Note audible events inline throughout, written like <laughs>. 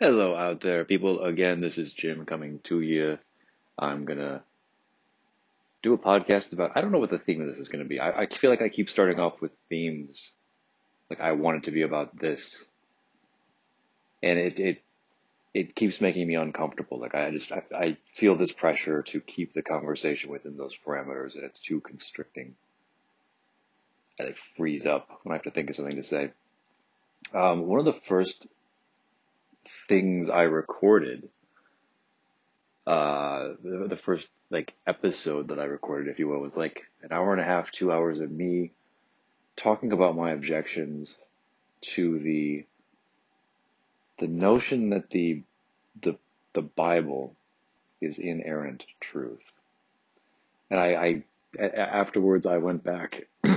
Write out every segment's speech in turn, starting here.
Hello out there, people. Again, this is Jim coming to you. I'm gonna do a podcast about, I don't know what the theme of this is gonna be. I, I feel like I keep starting off with themes. Like I want it to be about this. And it, it, it keeps making me uncomfortable. Like I just, I, I feel this pressure to keep the conversation within those parameters and it's too constricting. I like freeze up when I have to think of something to say. Um, one of the first things I recorded, uh, the, the first like episode that I recorded, if you will, was like an hour and a half, two hours of me talking about my objections to the the notion that the the the Bible is inerrant truth. And I, I afterwards I went back <clears throat>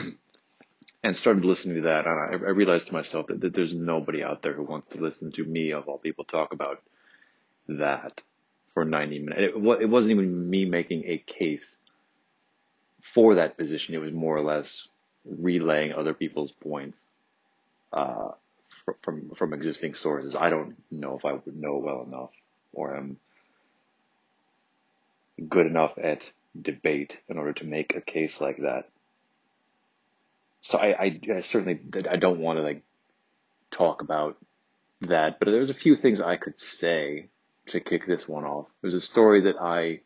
and started listening to that, and I, I realized to myself that, that there's nobody out there who wants to listen to me, of all people, talk about that for 90 minutes. It, it wasn't even me making a case for that position. It was more or less relaying other people's points uh, from from existing sources. I don't know if I would know well enough or am good enough at debate in order to make a case like that so I, I, I certainly I don't want to like talk about that, but there's a few things I could say to kick this one off. There's a story that I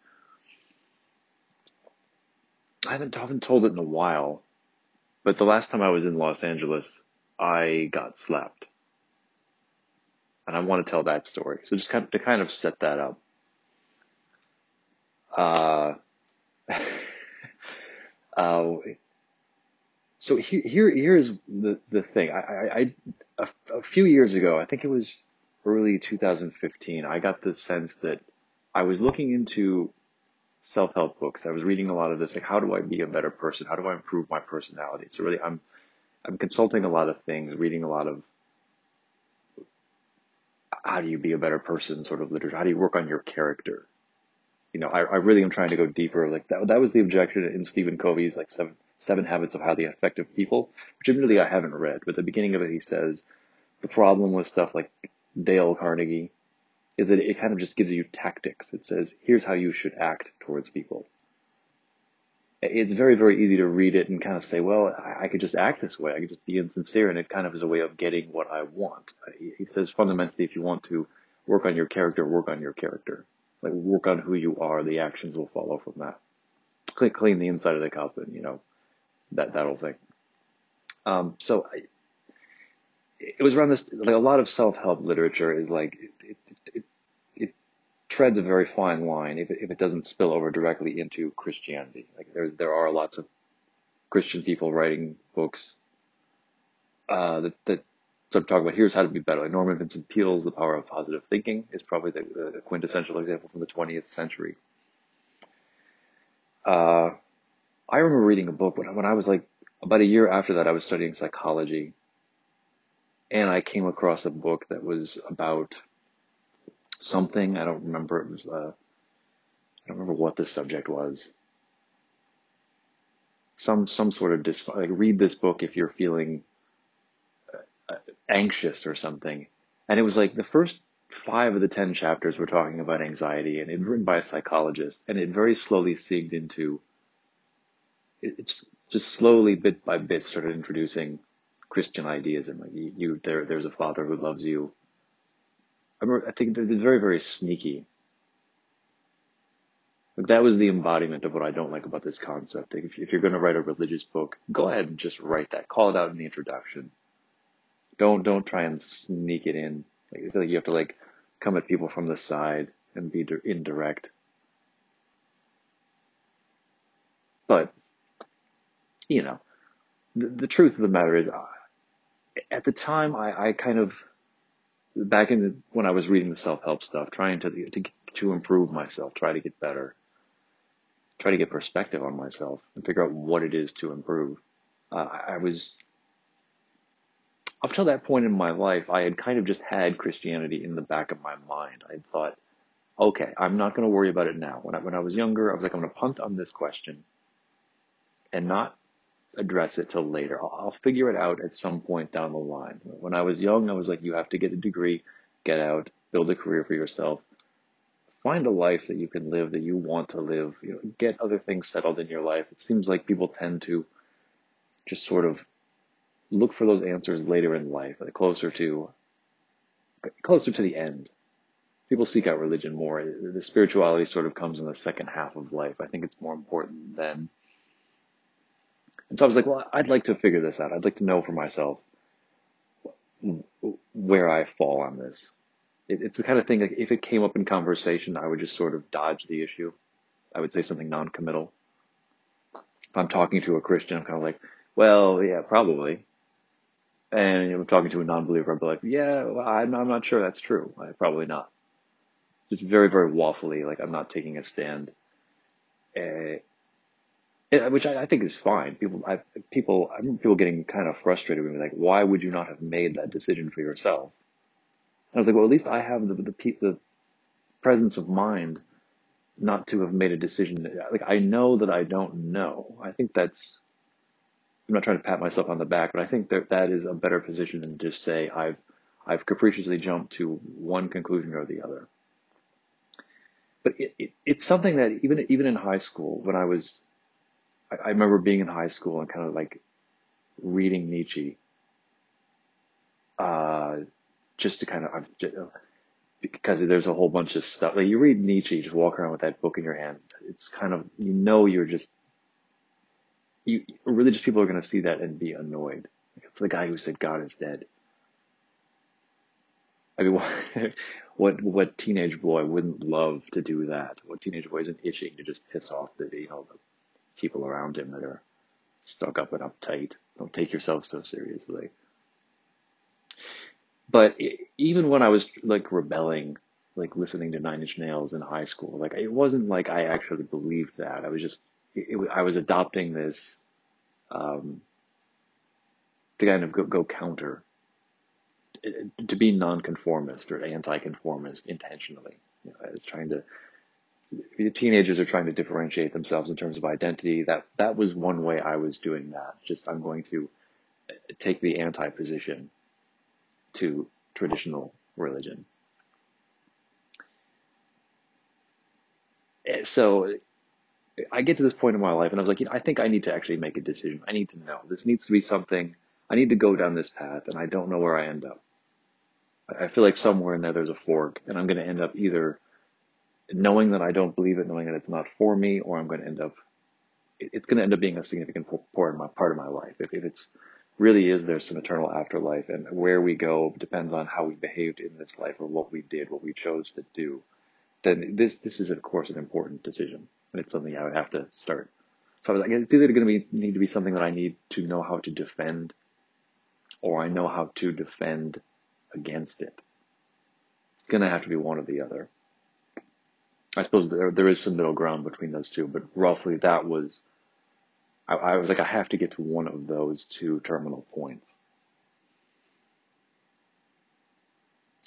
I haven't, haven't told it in a while, but the last time I was in Los Angeles, I got slapped. And I want to tell that story. So just kind of, to kind of set that up. Uh, <laughs> uh, so here, here here's the the thing. I, I, I a, a few years ago, I think it was early 2015, I got the sense that I was looking into self-help books. I was reading a lot of this, like how do I be a better person? How do I improve my personality? So really, I'm I'm consulting a lot of things, reading a lot of how do you be a better person sort of literature. How do you work on your character? You know, I, I really am trying to go deeper. Like that, that was the objection in Stephen Covey's like seven Seven Habits of Highly Effective People, which admittedly I haven't read, but the beginning of it he says the problem with stuff like Dale Carnegie is that it kind of just gives you tactics. It says, here's how you should act towards people. It's very, very easy to read it and kind of say, well, I could just act this way. I could just be insincere. And it kind of is a way of getting what I want. He says fundamentally, if you want to work on your character, work on your character. Like work on who you are. The actions will follow from that. Clean the inside of the cup and, you know, that that whole thing. Um, so I, it was around this like a lot of self help literature is like it, it, it, it, treads a very fine line if it, if it doesn't spill over directly into Christianity. Like there there are lots of Christian people writing books uh, that that sort of talk about here's how to be better. Like Norman Vincent Peale's The Power of Positive Thinking is probably the, the quintessential example from the 20th century. Uh, I remember reading a book when, when I was like about a year after that, I was studying psychology and I came across a book that was about something. I don't remember. It was, uh, I don't remember what the subject was. Some, some sort of dis, like read this book if you're feeling uh, anxious or something. And it was like the first five of the 10 chapters were talking about anxiety and it written by a psychologist and it very slowly segged into it's just slowly, bit by bit, started introducing Christian ideas and like you, you there, there's a father who loves you. I, remember, I think they're very, very sneaky. Like that was the embodiment of what I don't like about this concept. Like if, if you're going to write a religious book, go ahead and just write that. Call it out in the introduction. Don't don't try and sneak it in. Like, I feel like you have to like come at people from the side and be indirect. But you know, the, the truth of the matter is, uh, at the time, I, I kind of, back in the, when I was reading the self-help stuff, trying to, to, to improve myself, try to get better, try to get perspective on myself and figure out what it is to improve. Uh, I was, up till that point in my life, I had kind of just had Christianity in the back of my mind. I thought, okay, I'm not going to worry about it now. When I, when I was younger, I was like, I'm going to punt on this question and not address it till later. I'll, I'll figure it out at some point down the line. When I was young, I was like, you have to get a degree get out, build a career for yourself, find a life that you can live that you want to live. You know, get other things settled in your life. It seems like people tend to just sort of look for those answers later in life, closer to closer to the end. People seek out religion more. The spirituality sort of comes in the second half of life. I think it's more important then. And so I was like, well, I'd like to figure this out. I'd like to know for myself where I fall on this. It, it's the kind of thing like if it came up in conversation, I would just sort of dodge the issue. I would say something non-committal. If I'm talking to a Christian, I'm kind of like, well, yeah, probably. And if I'm talking to a non-believer, I'd be like, yeah, well, I'm, I'm not sure that's true. I, probably not. Just very, very waffly. Like I'm not taking a stand. Uh, which I, I, think is fine. People, I, people, I remember people getting kind of frustrated with me, like, why would you not have made that decision for yourself? And I was like, well, at least I have the, the, the presence of mind not to have made a decision. Like, I know that I don't know. I think that's, I'm not trying to pat myself on the back, but I think that that is a better position than just say I've, I've capriciously jumped to one conclusion or the other. But it, it, it's something that even, even in high school, when I was I, remember being in high school and kind of like reading Nietzsche, uh, just to kind of, because there's a whole bunch of stuff. Like you read Nietzsche, you just walk around with that book in your hand. It's kind of, you know, you're just, you, religious people are going to see that and be annoyed. It's the guy who said God is dead. I mean, <laughs> what, what, what teenage boy wouldn't love to do that? What teenage boy isn't itching to just piss off the, you know, the people around him that are stuck up and uptight. Don't take yourself so seriously. But even when I was like rebelling, like listening to Nine Inch Nails in high school, like it wasn't like I actually believed that. I was just, it, I was adopting this, um, to kind of go, go counter, to be nonconformist or anti-conformist intentionally. You know, trying to the teenagers are trying to differentiate themselves in terms of identity. That that was one way I was doing that. Just I'm going to take the anti position to traditional religion. Eh, so I get to this point in my life and I was like, you know, I think I need to actually make a decision. I need to know. This needs to be something. I need to go down this path and I don't know where I end up. I feel like somewhere in there there's a fork and I'm going to end up either knowing that I don't believe it, knowing that it's not for me, or I'm going to end up, it's going to end up being a significant part of my, part of my life. If, if it's really is there some eternal afterlife and where we go depends on how we behaved in this life or what we did, what we chose to do, then this, this is of course an important decision and it's something I would have to start. So I was like, it's either going to be, need to be something that I need to know how to defend or I know how to defend against it. It's going to have to be one or the other. I suppose there there is some middle ground between those two, but roughly that was. I, I was like, I have to get to one of those two terminal points.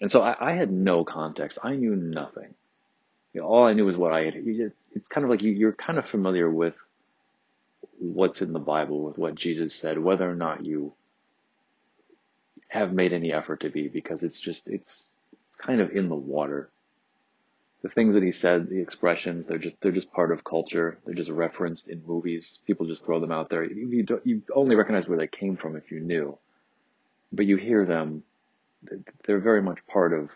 And so I, I had no context. I knew nothing. You know, all I knew was what I had. It's, it's kind of like you, you're kind of familiar with what's in the Bible, with what Jesus said, whether or not you have made any effort to be, because it's just, it's, it's kind of in the water the things that he said, the expressions, they're just they're just part of culture. They're just referenced in movies. People just throw them out there. You don't, you only recognize where they came from if you knew, but you hear them. They're very much part of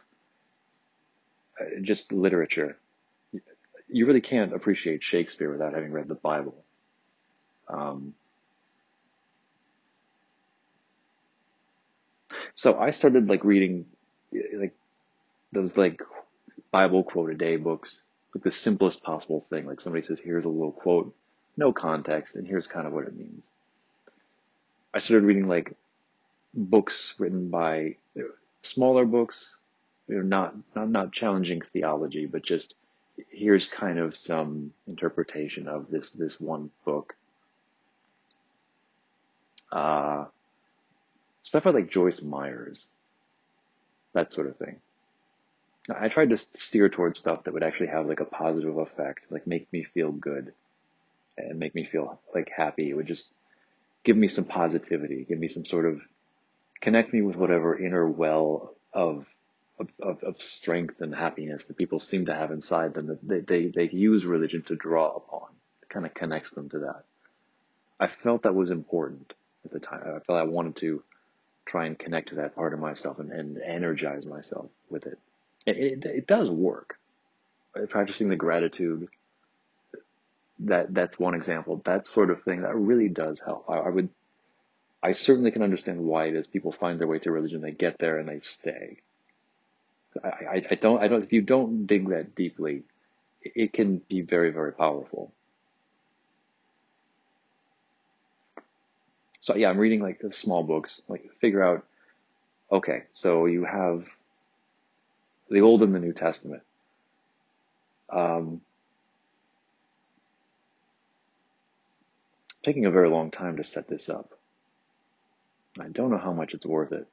uh, just literature. You really can't appreciate Shakespeare without having read the Bible. Um, so I started like reading like those like Bible quote a day books, like the simplest possible thing. Like somebody says, here's a little quote, no context, and here's kind of what it means. I started reading like books written by smaller books, you know, not, not, not challenging theology, but just here's kind of some interpretation of this, this one book. Uh, stuff like Joyce Myers, that sort of thing. I tried to steer towards stuff that would actually have like a positive effect, like make me feel good and make me feel like happy. It would just give me some positivity, give me some sort of connect me with whatever inner well of of, of, strength and happiness that people seem to have inside them that they, they, they use religion to draw upon. It kind of connects them to that. I felt that was important at the time. I felt I wanted to try and connect to that part of myself and, and energize myself with it. It, it, it does work. Practicing the gratitude, that that's one example. That sort of thing that really does help. I, I would, I certainly can understand why it is people find their way to religion. They get there and they stay. I, I, I don't, I don't. If you don't dig that deeply, it can be very, very powerful. So yeah, I'm reading like the small books, like figure out, okay, so you have the Old and the New Testament. Um, taking a very long time to set this up. I don't know how much it's worth it.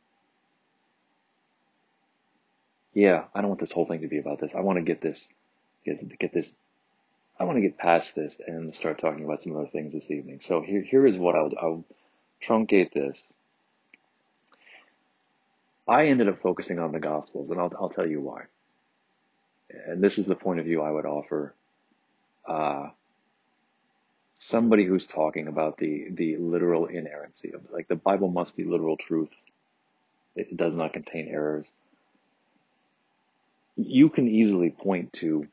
Yeah, I don't want this whole thing to be about this. I want to get this, get, get this, I want to get past this and start talking about some other things this evening. So here, here is what I'll, I'll truncate this. I ended up focusing on the Gospels, and I'll, I'll tell you why. And this is the point of view I would offer uh, somebody who's talking about the, the literal inerrancy of like the Bible must be literal truth. It does not contain errors. You can easily point to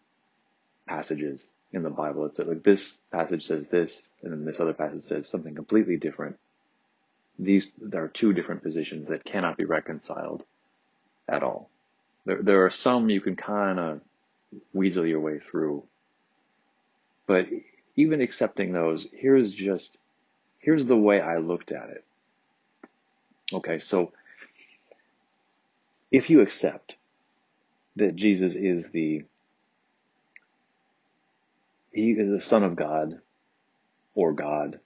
passages in the Bible. It's like this passage says this, and then this other passage says something completely different these there are two different positions that cannot be reconciled at all. There there are some you can kind of weasel your way through, but even accepting those, here's just here's the way I looked at it. Okay, so if you accept that Jesus is the he is the son of God or God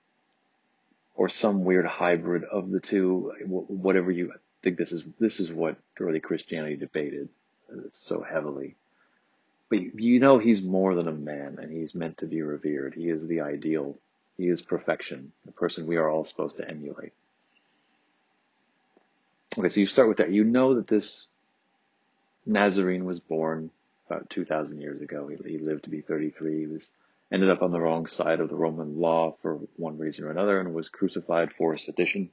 or some weird hybrid of the two, whatever you think this is, this is what early Christianity debated uh, so heavily. But you know he's more than a man and he's meant to be revered. He is the ideal. He is perfection, the person we are all supposed to emulate. Okay, so you start with that. You know that this Nazarene was born about 2,000 years ago. He, he lived to be 33. He was ended up on the wrong side of the Roman law for one reason or another and was crucified for sedition.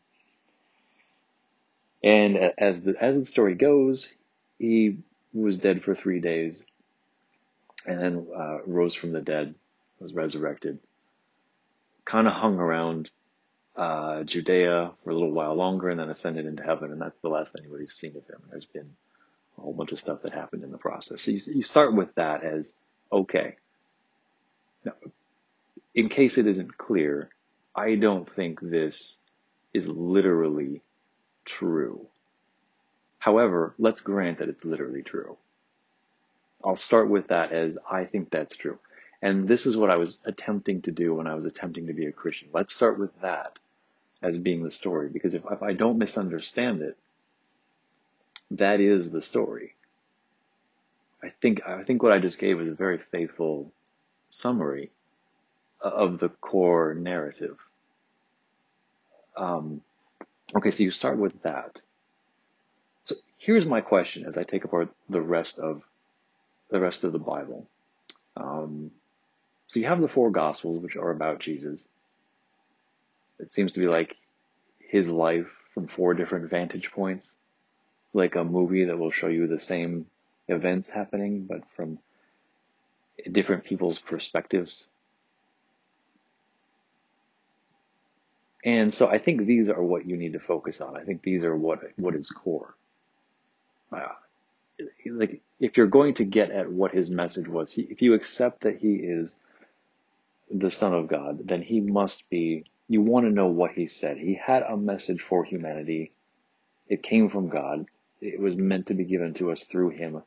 And as the, as the story goes, he was dead for three days and then uh, rose from the dead, was resurrected, kind of hung around uh, Judea for a little while longer and then ascended into heaven. And that's the last anybody's seen of him. There's been a whole bunch of stuff that happened in the process. So you, you start with that as, okay, now, in case it isn't clear, I don't think this is literally true. However, let's grant that it's literally true. I'll start with that as I think that's true. And this is what I was attempting to do when I was attempting to be a Christian. Let's start with that as being the story, because if, if I don't misunderstand it, that is the story. I think I think what I just gave was a very faithful summary of the core narrative. Um, okay, so you start with that. So here's my question as I take apart the rest of the rest of the Bible. Um, so you have the four Gospels, which are about Jesus. It seems to be like his life from four different vantage points, like a movie that will show you the same events happening, but from different people's perspectives. And so I think these are what you need to focus on. I think these are what what is core. Uh, like if you're going to get at what his message was, if you accept that he is the Son of God, then he must be. You want to know what he said. He had a message for humanity. It came from God. It was meant to be given to us through him.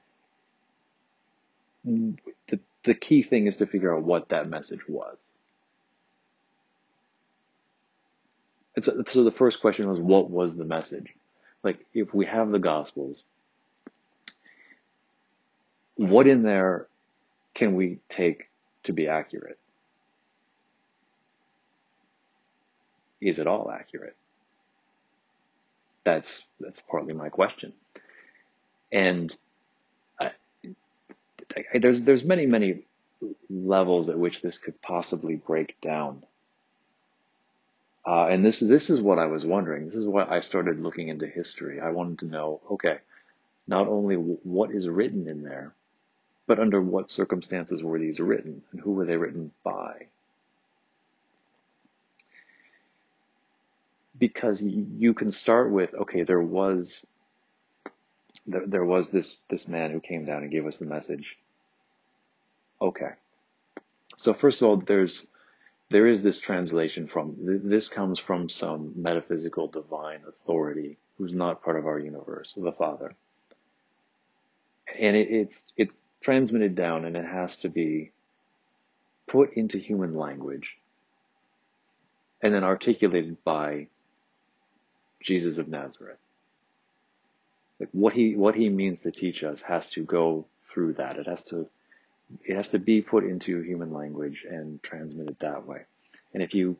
The the key thing is to figure out what that message was. so, so the first question was, what was the message? Like, if we have the Gospels, what in there can we take to be accurate? Is it all accurate? That's that's partly my question. And there's there's many many levels at which this could possibly break down. Uh, and this this is what I was wondering. This is why I started looking into history. I wanted to know, okay, not only what is written in there, but under what circumstances were these written, and who were they written by? Because you can start with, okay, there was there, there was this this man who came down and gave us the message. Okay. So first of all, there's there is this translation from this comes from some metaphysical divine authority who's not part of our universe, the Father. And it, it's it's transmitted down and it has to be put into human language and then articulated by Jesus of Nazareth. Like what he what he means to teach us has to go through that. It has to it has to be put into human language and transmitted that way. And if you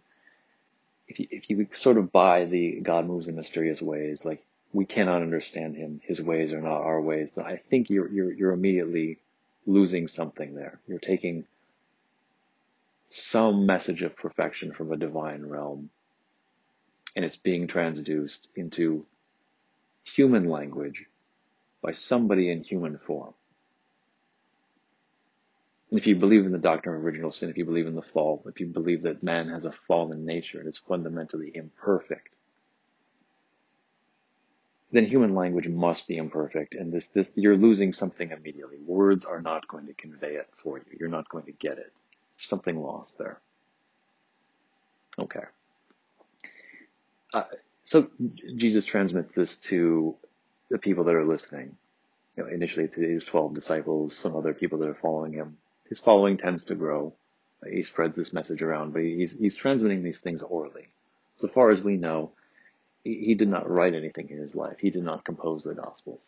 if you if you sort of buy the God moves in mysterious ways, like we cannot understand him, his ways are not our ways, then I think you're you're you're immediately losing something there. You're taking some message of perfection from a divine realm and it's being transduced into human language by somebody in human form. If you believe in the doctrine of original sin, if you believe in the fall, if you believe that man has a fallen nature and is fundamentally imperfect, then human language must be imperfect, and this, this you're losing something immediately. Words are not going to convey it for you. You're not going to get it. There's something lost there. Okay. Uh, so Jesus transmits this to the people that are listening. You know, initially to his 12 disciples, some other people that are following him. His following tends to grow. He spreads this message around, but he's, he's transmitting these things orally. So far as we know, he, he did not write anything in his life. He did not compose the Gospels.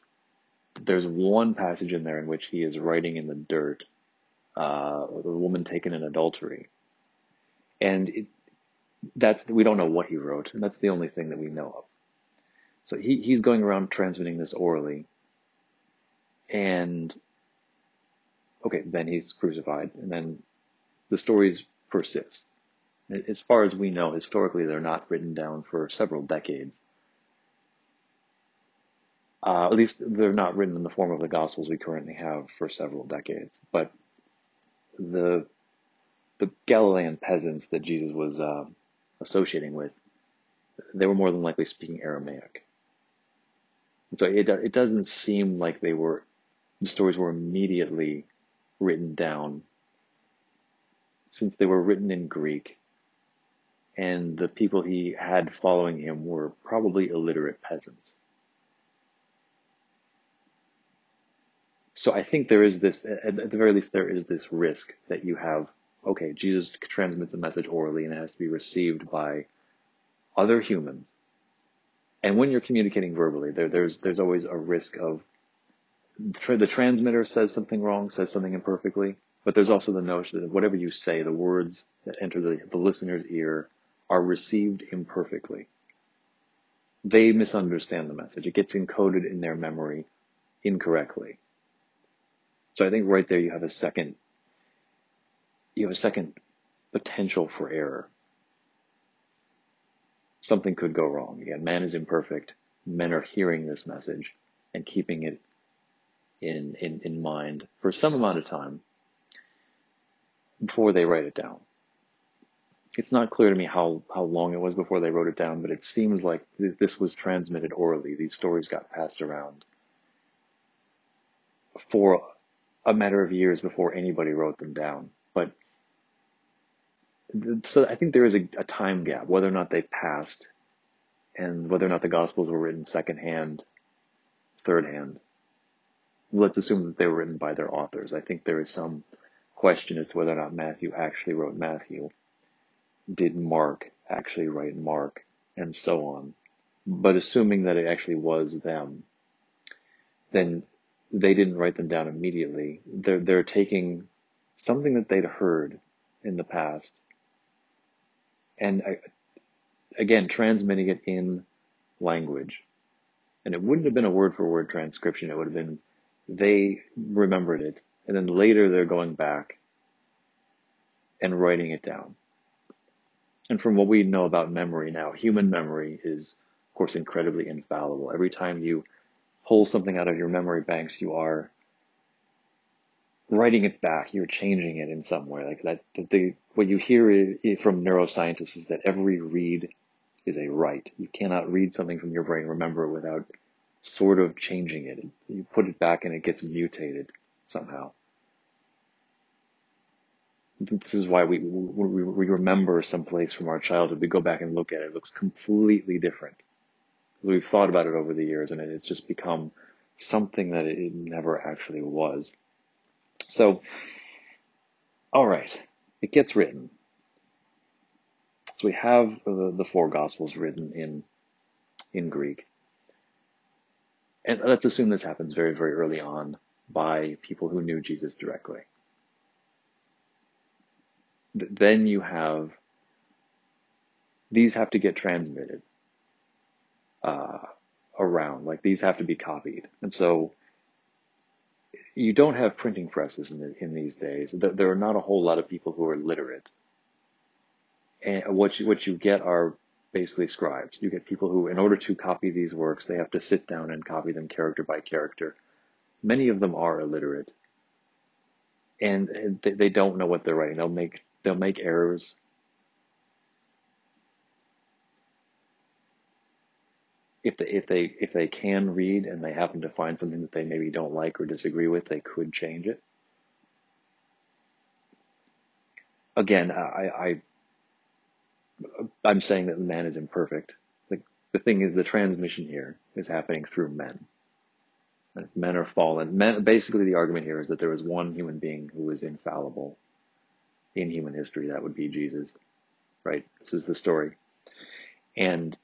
There's one passage in there in which he is writing in the dirt, uh, the woman taken in adultery. And it, that's we don't know what he wrote, and that's the only thing that we know of. So he, he's going around transmitting this orally, and okay, then he's crucified, and then the stories persist. As far as we know, historically, they're not written down for several decades. Uh, at least they're not written in the form of the Gospels we currently have for several decades. But the the Galilean peasants that Jesus was uh, associating with, they were more than likely speaking Aramaic. And so it, it doesn't seem like they were, the stories were immediately written down since they were written in Greek and the people he had following him were probably illiterate peasants. So I think there is this, at the very least, there is this risk that you have okay, Jesus transmits a message orally and it has to be received by other humans. And when you're communicating verbally, there, there's there's always a risk of the transmitter says something wrong, says something imperfectly, but there's also the notion that whatever you say, the words that enter the, the listener's ear are received imperfectly. They misunderstand the message. It gets encoded in their memory incorrectly. So I think right there you have a second you have a second potential for error. Something could go wrong. Again, man is imperfect. Men are hearing this message and keeping it in, in, in mind for some amount of time before they write it down. It's not clear to me how, how long it was before they wrote it down, but it seems like th- this was transmitted orally. These stories got passed around for a matter of years before anybody wrote them down. But so I think there is a, a time gap, whether or not they passed and whether or not the Gospels were written secondhand, third hand. Let's assume that they were written by their authors. I think there is some question as to whether or not Matthew actually wrote Matthew. Did Mark actually write Mark? And so on. But assuming that it actually was them, then they didn't write them down immediately. They're, they're taking something that they'd heard in the past and uh, again, transmitting it in language. And it wouldn't have been a word for word transcription. It would have been, they remembered it And then later they're going back and writing it down. And from what we know about memory now, human memory is, of course, incredibly infallible. Every time you pull something out of your memory banks, you are writing it back. You're changing it in some way. Like that, the, what you hear from neuroscientists is that every read is a write. You cannot read something from your brain, remember it without sort of changing it. You put it back and it gets mutated somehow. This is why we, we, we remember some place from our childhood. We go back and look at it. It looks completely different. We've thought about it over the years and it's just become something that it never actually was. So, all right, it gets written. So we have the, the four gospels written in, in Greek. And let's assume this happens very, very early on by people who knew Jesus directly. Then you have, these have to get transmitted uh, around, like these have to be copied. And so you don't have printing presses in, the, in these days. There are not a whole lot of people who are literate. And what you, what you get are basically scribes. You get people who, in order to copy these works, they have to sit down and copy them character by character. Many of them are illiterate, and they don't know what they're writing. They'll make they'll make errors. If they if they if they can read and they happen to find something that they maybe don't like or disagree with, they could change it. Again, I, I I'm saying that the man is imperfect. The, the thing is, the transmission here is happening through men. Men are fallen. Men, basically, the argument here is that there was one human being who was infallible in human history. That would be Jesus, right? This is the story. And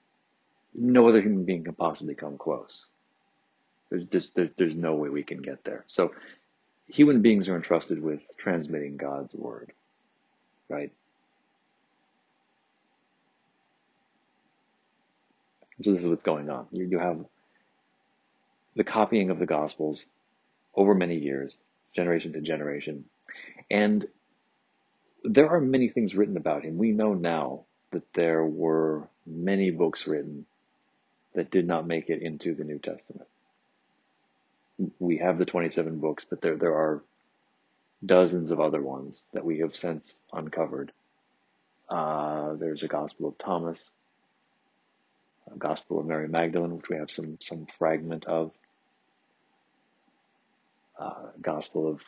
no other human being can possibly come close. There's just, there's, there's no way we can get there. So human beings are entrusted with transmitting God's word, right? So this is what's going on. You, you have the copying of the Gospels over many years, generation to generation. And there are many things written about him. We know now that there were many books written that did not make it into the New Testament. We have the 27 books, but there, there are dozens of other ones that we have since uncovered. Uh, there's a Gospel of Thomas, Gospel of Mary Magdalene, which we have some some fragment of. Uh, Gospel of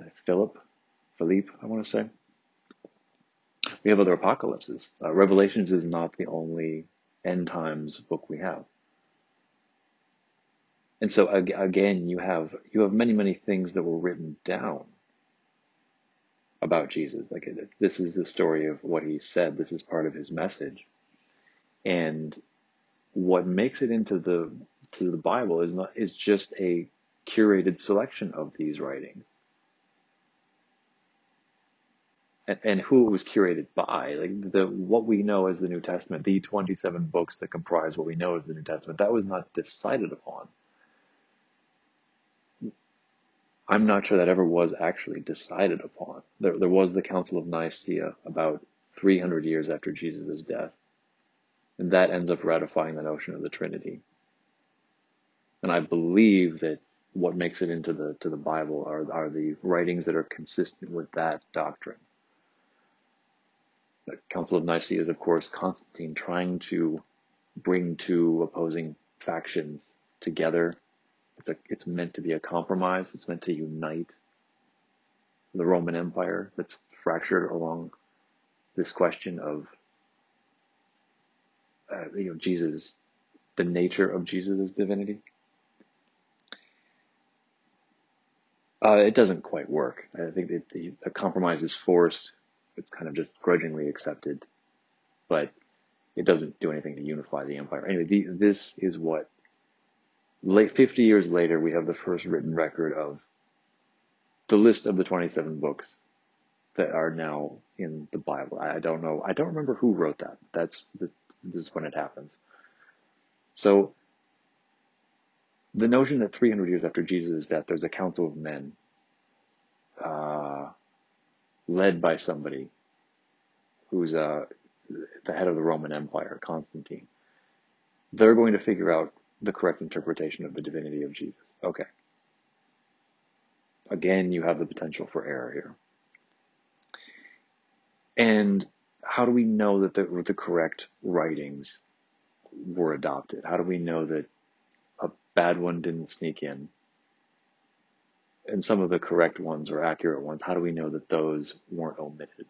uh, Philip, Philippe, I want to say. We have other apocalypses. Uh, Revelations is not the only end times book we have. And so again, you have you have many many things that were written down about Jesus. Like this is the story of what he said. This is part of his message. And what makes it into the to the Bible is not is just a curated selection of these writings. And, and who it was curated by, like the what we know as the New Testament, the 27 books that comprise what we know as the New Testament, that was not decided upon I'm not sure that ever was actually decided upon. There, there was the Council of Nicaea about 300 years after Jesus' death, and that ends up ratifying the notion of the Trinity. And I believe that what makes it into the to the Bible are are the writings that are consistent with that doctrine. The Council of Nicaea is, of course, Constantine trying to bring two opposing factions together it's a, it's meant to be a compromise. It's meant to unite the Roman Empire that's fractured along this question of, uh, you know, Jesus, the nature of Jesus' divinity. Uh, it doesn't quite work. I think the, the compromise is forced. It's kind of just grudgingly accepted, but it doesn't do anything to unify the empire. Anyway, the, this is what late 50 years later, we have the first written record of the list of the 27 books that are now in the Bible. I don't know. I don't remember who wrote that. That's this, is when it happens. So the notion that 300 years after Jesus' death, there's a council of men uh, led by somebody who's uh, the head of the Roman Empire, Constantine. They're going to figure out the correct interpretation of the divinity of Jesus. Okay. Again, you have the potential for error here. And how do we know that the, the correct writings were adopted? How do we know that a bad one didn't sneak in? And some of the correct ones or accurate ones, how do we know that those weren't omitted?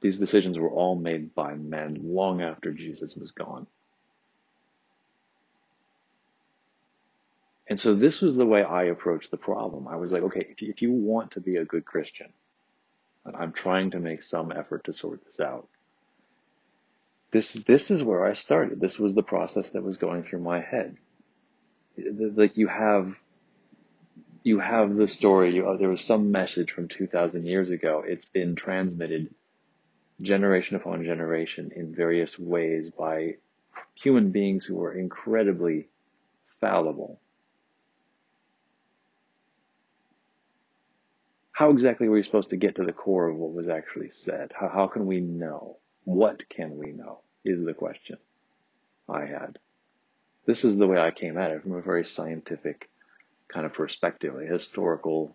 These decisions were all made by men long after Jesus was gone. And so this was the way I approached the problem. I was like, okay, if you, if you want to be a good Christian, I'm trying to make some effort to sort this out. This, this is where I started. This was the process that was going through my head. Like you have, you have the story, you, there was some message from 2000 years ago. It's been transmitted generation upon generation in various ways by human beings who are incredibly fallible. How exactly were we supposed to get to the core of what was actually said? How, how can we know? What can we know? Is the question I had. This is the way I came at it from a very scientific kind of perspective, a historical,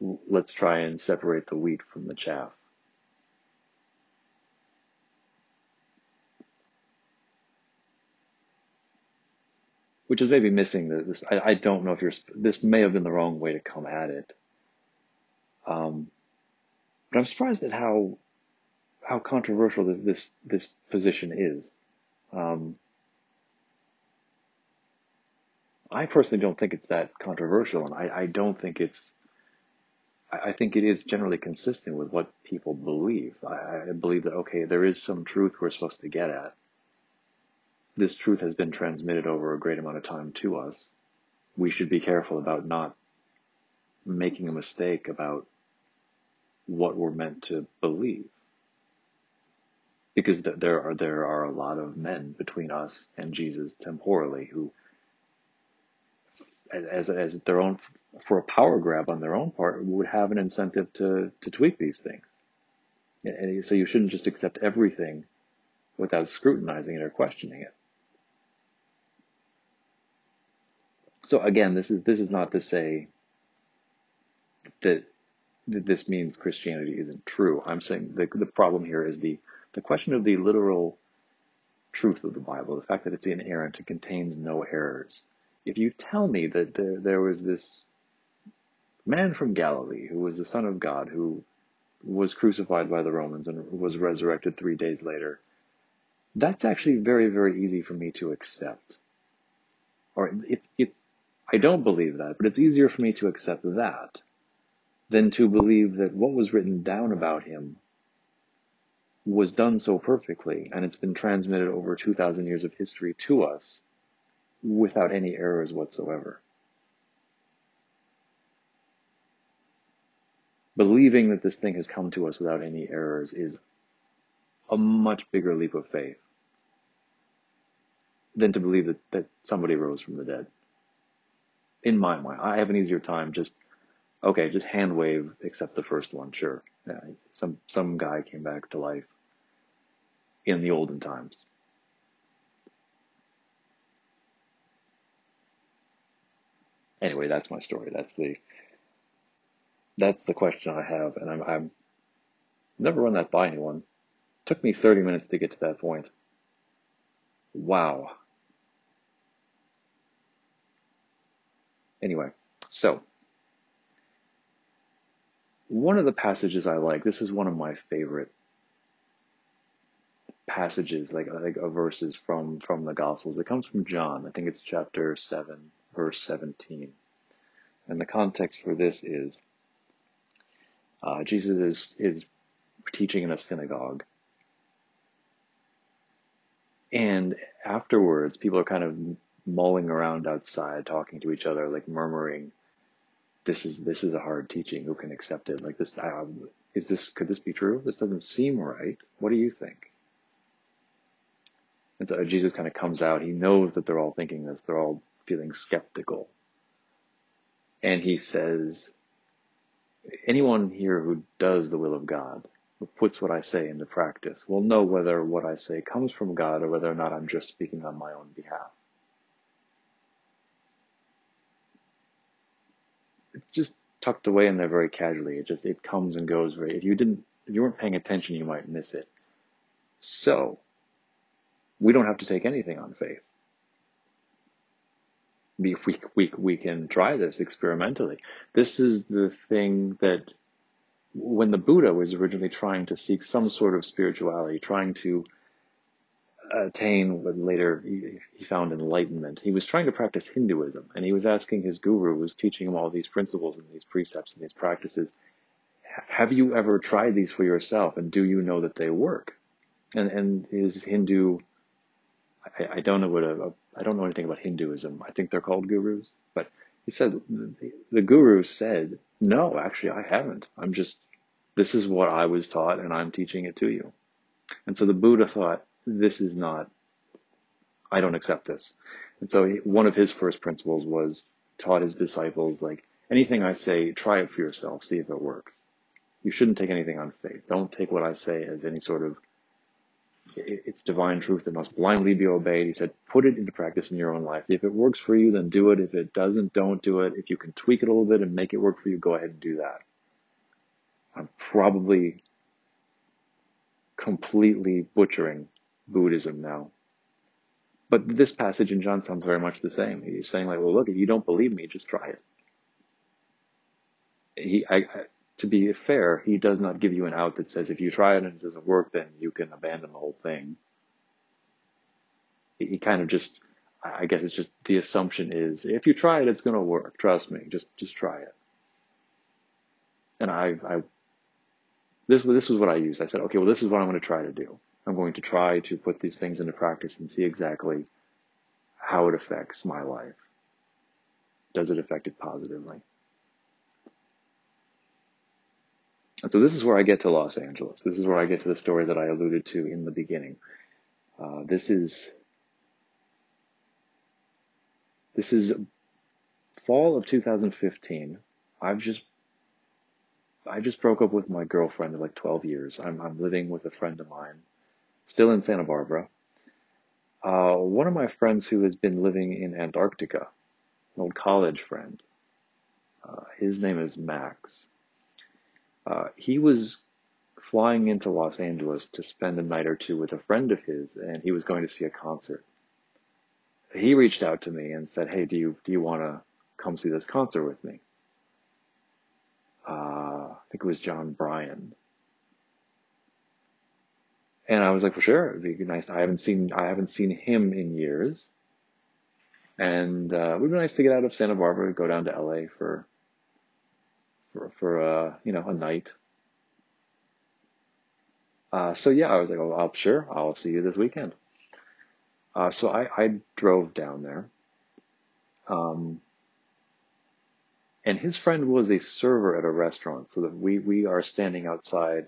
let's try and separate the wheat from the chaff. which is maybe missing this. I, I, don't know if you're. This may have been the wrong way to come at it. Um, but I'm surprised at how how controversial this this, this position is. Um, I personally don't think it's that controversial, and I, I don't think it's. I, I think it is generally consistent with what people believe. I, I believe that okay, there is some truth we're supposed to get at this truth has been transmitted over a great amount of time to us, we should be careful about not making a mistake about what we're meant to believe. Because there are, there are a lot of men between us and Jesus temporally who, as, as their own, for a power grab on their own part, would have an incentive to, to tweak these things. And so you shouldn't just accept everything without scrutinizing it or questioning it. So again, this is this is not to say that, that this means Christianity isn't true. I'm saying the the problem here is the the question of the literal truth of the Bible, the fact that it's inerrant, it contains no errors. If you tell me that there, there was this man from Galilee who was the Son of God who was crucified by the Romans and was resurrected three days later, that's actually very, very easy for me to accept. Or it's, it's, I don't believe that, but it's easier for me to accept that than to believe that what was written down about him was done so perfectly and it's been transmitted over 2,000 years of history to us without any errors whatsoever. Believing that this thing has come to us without any errors is a much bigger leap of faith than to believe that, that somebody rose from the dead in my mind, I have an easier time just okay, just hand wave, except the first one, sure. Yeah, some some guy came back to life in the olden times. Anyway, that's my story. That's the that's the question I have, and I'm I'm never run that by anyone. It took me 30 minutes to get to that point. Wow. Anyway, so one of the passages I like, this is one of my favorite passages, like like verses from from the Gospels. It comes from John. I think it's chapter seven, verse seventeen. And the context for this is uh, Jesus is is teaching in a synagogue, and afterwards, people are kind of mulling around outside, talking to each other, like murmuring, "This is this is a hard teaching. Who can accept it? Like this, uh, is this could this be true? This doesn't seem right. What do you think?" And so Jesus kind of comes out. He knows that they're all thinking this. They're all feeling skeptical. And he says, anyone here who does the will of God, who puts what I say into practice, will know whether what I say comes from God or whether or not I'm just speaking on my own behalf. Just tucked away in there very casually. It just, it comes and goes very, if you didn't, if you weren't paying attention, you might miss it. So, we don't have to take anything on faith. We, we, we, we can try this experimentally. This is the thing that when the Buddha was originally trying to seek some sort of spirituality, trying to attain what later he, found enlightenment, he was trying to practice Hinduism, and he was asking his guru, who was teaching him all these principles and these precepts and these practices, have you ever tried these for yourself, and do you know that they work? And and his Hindu, I, I don't know what a, a I don't know anything about Hinduism. I think they're called gurus, but he said the, the guru said, no, actually I haven't. I'm just this is what I was taught, and I'm teaching it to you. And so the Buddha thought, this is not, I don't accept this. And so one of his first principles was taught his disciples, like, anything I say, try it for yourself, see if it works. You shouldn't take anything on faith. Don't take what I say as any sort of, it's divine truth that must blindly be obeyed. He said, put it into practice in your own life. If it works for you, then do it. If it doesn't, don't do it. If you can tweak it a little bit and make it work for you, go ahead and do that. I'm probably completely butchering Buddhism now. But this passage in John sounds very much the same. He's saying like, well, look, if you don't believe me, just try it. He, I, I, to be fair, he does not give you an out that says if you try it and it doesn't work, then you can abandon the whole thing. He, he kind of just, I guess it's just the assumption is if you try it, it's going to work. Trust me, just just try it. And I, I this, this was what I used. I said, okay, well, this is what I'm going to try to do. I'm going to try to put these things into practice and see exactly how it affects my life. Does it affect it positively? And so this is where I get to Los Angeles. This is where I get to the story that I alluded to in the beginning. Uh, this is this is fall of 2015. I've just I just broke up with my girlfriend of like 12 years. I'm, I'm living with a friend of mine, still in Santa Barbara. Uh, one of my friends who has been living in Antarctica, an old college friend, uh, his name is Max. Uh, he was flying into Los Angeles to spend a night or two with a friend of his, and he was going to see a concert. He reached out to me and said, "Hey, do you do you want to come see this concert with me?" Uh, I think it was Jon Brion. And I was like, for sure, it'd be nice. I haven't seen, I haven't seen him in years. And, uh, it would be nice to get out of Santa Barbara, go down to LA for, for, for, uh, you know, a night. Uh, so yeah, I was like, oh, I'll, sure, I'll see you this weekend. Uh, so I, I drove down there. Um, and his friend was a server at a restaurant, so that we we are standing outside.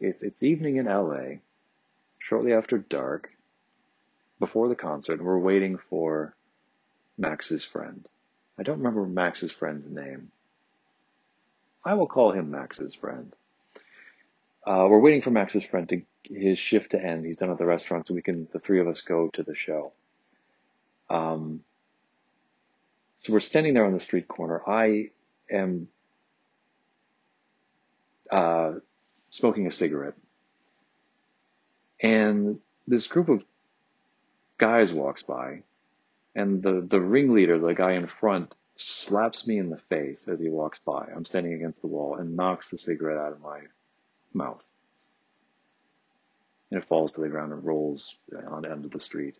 It's it's evening in L.A. Shortly after dark, before the concert, and we're waiting for Max's friend. I don't remember Max's friend's name. I will call him Max's friend. Uh, we're waiting for Max's friend to his shift to end. He's done at the restaurant, so we can the three of us go to the show. Um, so we're standing there on the street corner. I am uh, smoking a cigarette. And this group of guys walks by, and the, the ringleader, the guy in front, slaps me in the face as he walks by. I'm standing against the wall and knocks the cigarette out of my mouth. And it falls to the ground and rolls on the end of the street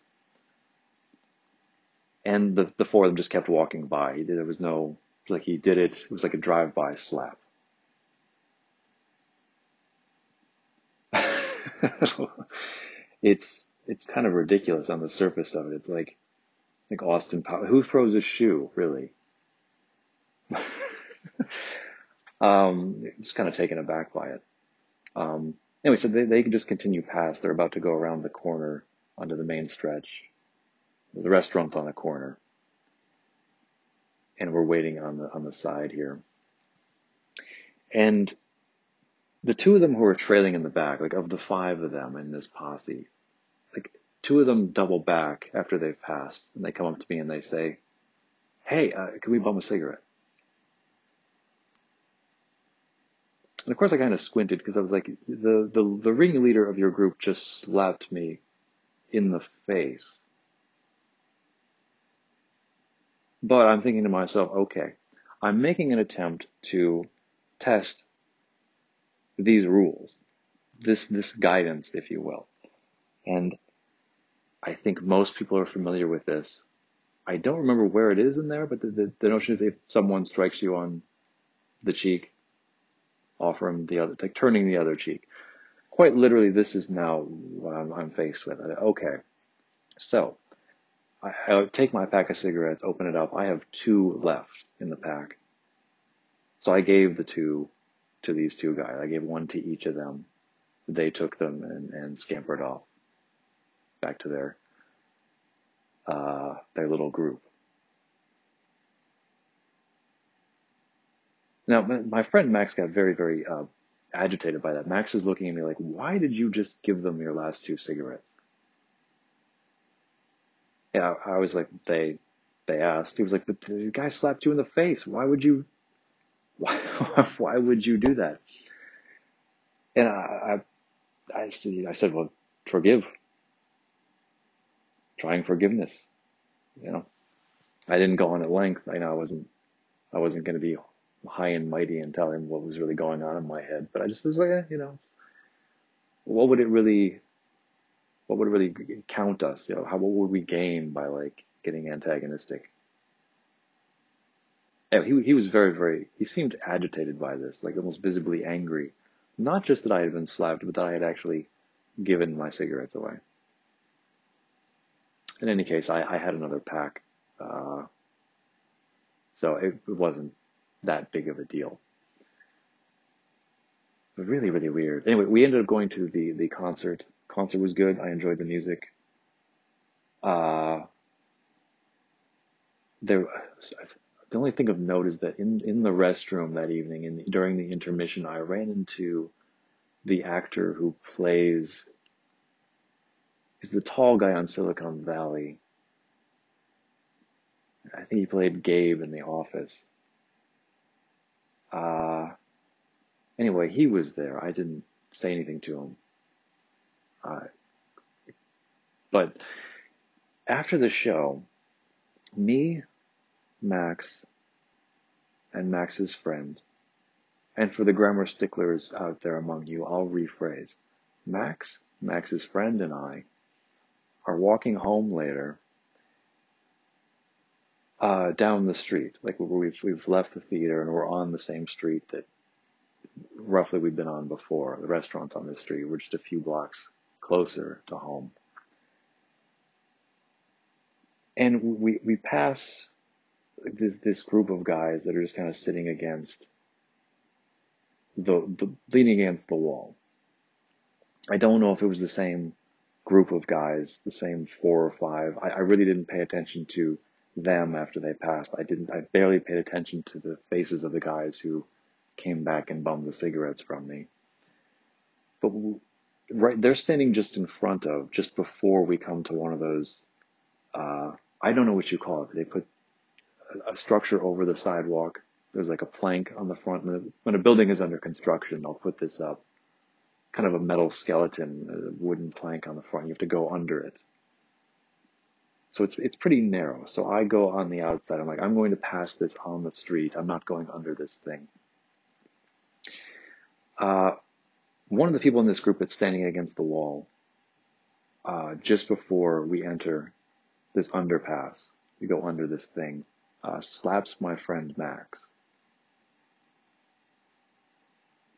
and the the four of them just kept walking by. There was no like he did it. It was like a drive by slap. <laughs> it's it's kind of ridiculous on the surface of it. It's like like Austin Power. Who throws a shoe really? <laughs> um, just kind of taken aback by it. Um, anyway, so they they can just continue past. They're about to go around the corner onto the main stretch. The restaurant's on the corner. And we're waiting on the on the side here. And the two of them who are trailing in the back, like of the five of them in this posse, like two of them double back after they've passed and they come up to me and they say, Hey, uh, can we bum a cigarette? And of course I kind of squinted because I was like, the, the, the ringleader of your group just slapped me in the face. But I'm thinking to myself, okay, I'm making an attempt to test these rules, this, this guidance, if you will. And I think most people are familiar with this. I don't remember where it is in there, but the, the, the notion is if someone strikes you on the cheek, offer the other, like turning the other cheek. Quite literally, this is now what I'm, I'm faced with. Okay, so I, I take my pack of cigarettes, open it up. I have two left in the pack. So I gave the two to these two guys. I gave one to each of them. They took them and, and scampered off back to their uh, their little group. Now, my friend Max got very, very uh, agitated by that. Max is looking at me like, "Why did you just give them your last two cigarettes?" Yeah, I was like, "They, they asked." He was like, "But the guy slapped you in the face. Why would you? Why, <laughs> why would you do that?" And I, I, I, I said, "Well, forgive trying forgiveness. You know, I didn't go on at length. I know I wasn't, I wasn't going to be high and mighty and tell him what was really going on in my head, but I just was like, eh, you know, what would it really, what would it really count us? You know, how, what would we gain by like getting antagonistic? He, he was very, very, he seemed agitated by this, like almost visibly angry. Not just that I had been slapped, but that I had actually given my cigarettes away in any case, I, I had another pack, uh, so it, it wasn't that big of a deal. But really, really weird. Anyway, we ended up going to the the concert. Concert was good. I enjoyed the music. Uh, there, the only thing of note is that in in the restroom that evening, in during the intermission, I ran into the actor who plays He's the tall guy on Silicon Valley. I think he played Gabe in The Office. Uh, anyway, he was there. I didn't say anything to him. Uh, but after the show, me, Max, and Max's friend, and for the grammar sticklers out there among you, I'll rephrase. Max, Max's friend, and I are walking home later uh, down the street. Like we've we've left the theater and we're on the same street that roughly we've been on before. The restaurant's on this street. We're just a few blocks closer to home. And we we pass this this group of guys that are just kind of sitting against the, the leaning against the wall. I don't know if it was the same group of guys, the same four or five. I, I really didn't pay attention to them after they passed. I didn't, I barely paid attention to the faces of the guys who came back and bummed the cigarettes from me. But right, they're standing just in front of, just before we come to one of those, uh, I don't know what you call it. They put a, structure over the sidewalk. There's like a plank on the front. When a building is under construction, I'll put this up kind of a metal skeleton, a wooden plank on the front. You have to go under it. So it's it's pretty narrow. So I go on the outside. I'm like, I'm going to pass this on the street. I'm not going under this thing. Uh, one of the people in this group that's standing against the wall, uh, just before we enter this underpass, we go under this thing, uh, slaps my friend Max.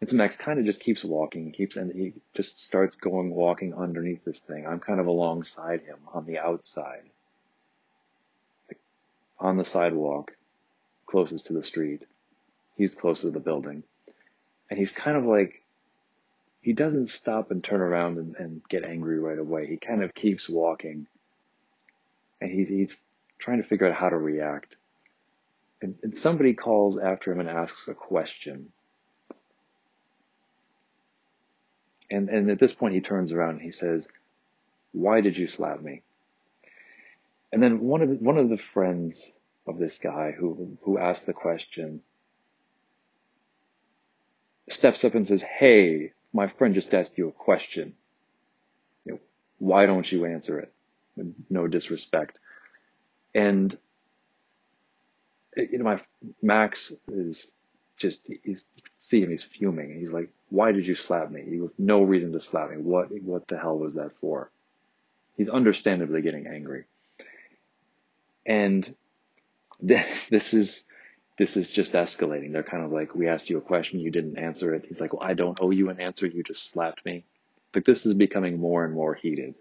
And so Max kind of just keeps walking, keeps, and he just starts going walking underneath this thing. I'm kind of alongside him on the outside, like on the sidewalk, closest to the street. He's closer to the building. And he's kind of like he doesn't stop and turn around and, and get angry right away. He kind of keeps walking and he's, he's trying to figure out how to react. And, and somebody calls after him and asks a question. And, and at this point, he turns around and he says, Why did you slap me? And then one of, one of the friends of this guy who, who asked the question steps up and says, Hey, my friend just asked you a question. You know, why don't you answer it? No disrespect. And you know, my Max is just he's see him, he's fuming. He's like, "Why did you slap me? You have no reason to slap me. What what the hell was that for?" He's understandably getting angry, and <laughs> this is this is just escalating. They're kind of like, "We asked you a question, you didn't answer it." He's like, "Well, I don't owe you an answer. You just slapped me." But this is becoming more and more heated.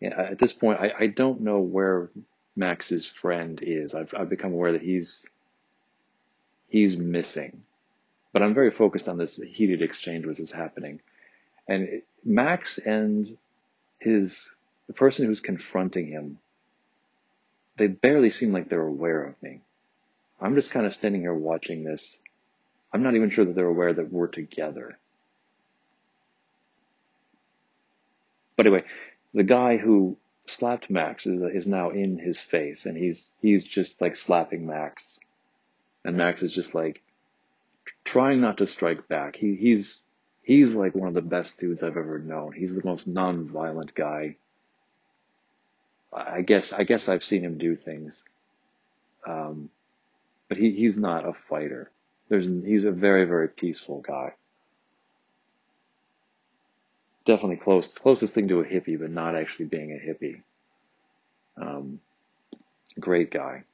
Yeah, at this point, I, I don't know where Max's friend is. I've, I've become aware that he's he's missing, but I'm very focused on this heated exchange which is happening, and Max and his the person who's confronting him, they barely seem like they're aware of me. I'm just kind of standing here watching this. I'm not even sure that they're aware that we're together. But anyway, the guy who slapped Max is, is now in his face and he's, he's just like slapping Max. And Max is just like trying not to strike back. He, he's, he's like one of the best dudes I've ever known. He's the most non-violent guy. I guess, I guess I've seen him do things. Um, but he, he's not a fighter. There's, he's a very, very peaceful guy definitely close, closest thing to a hippie, but not actually being a hippie. Um, great guy.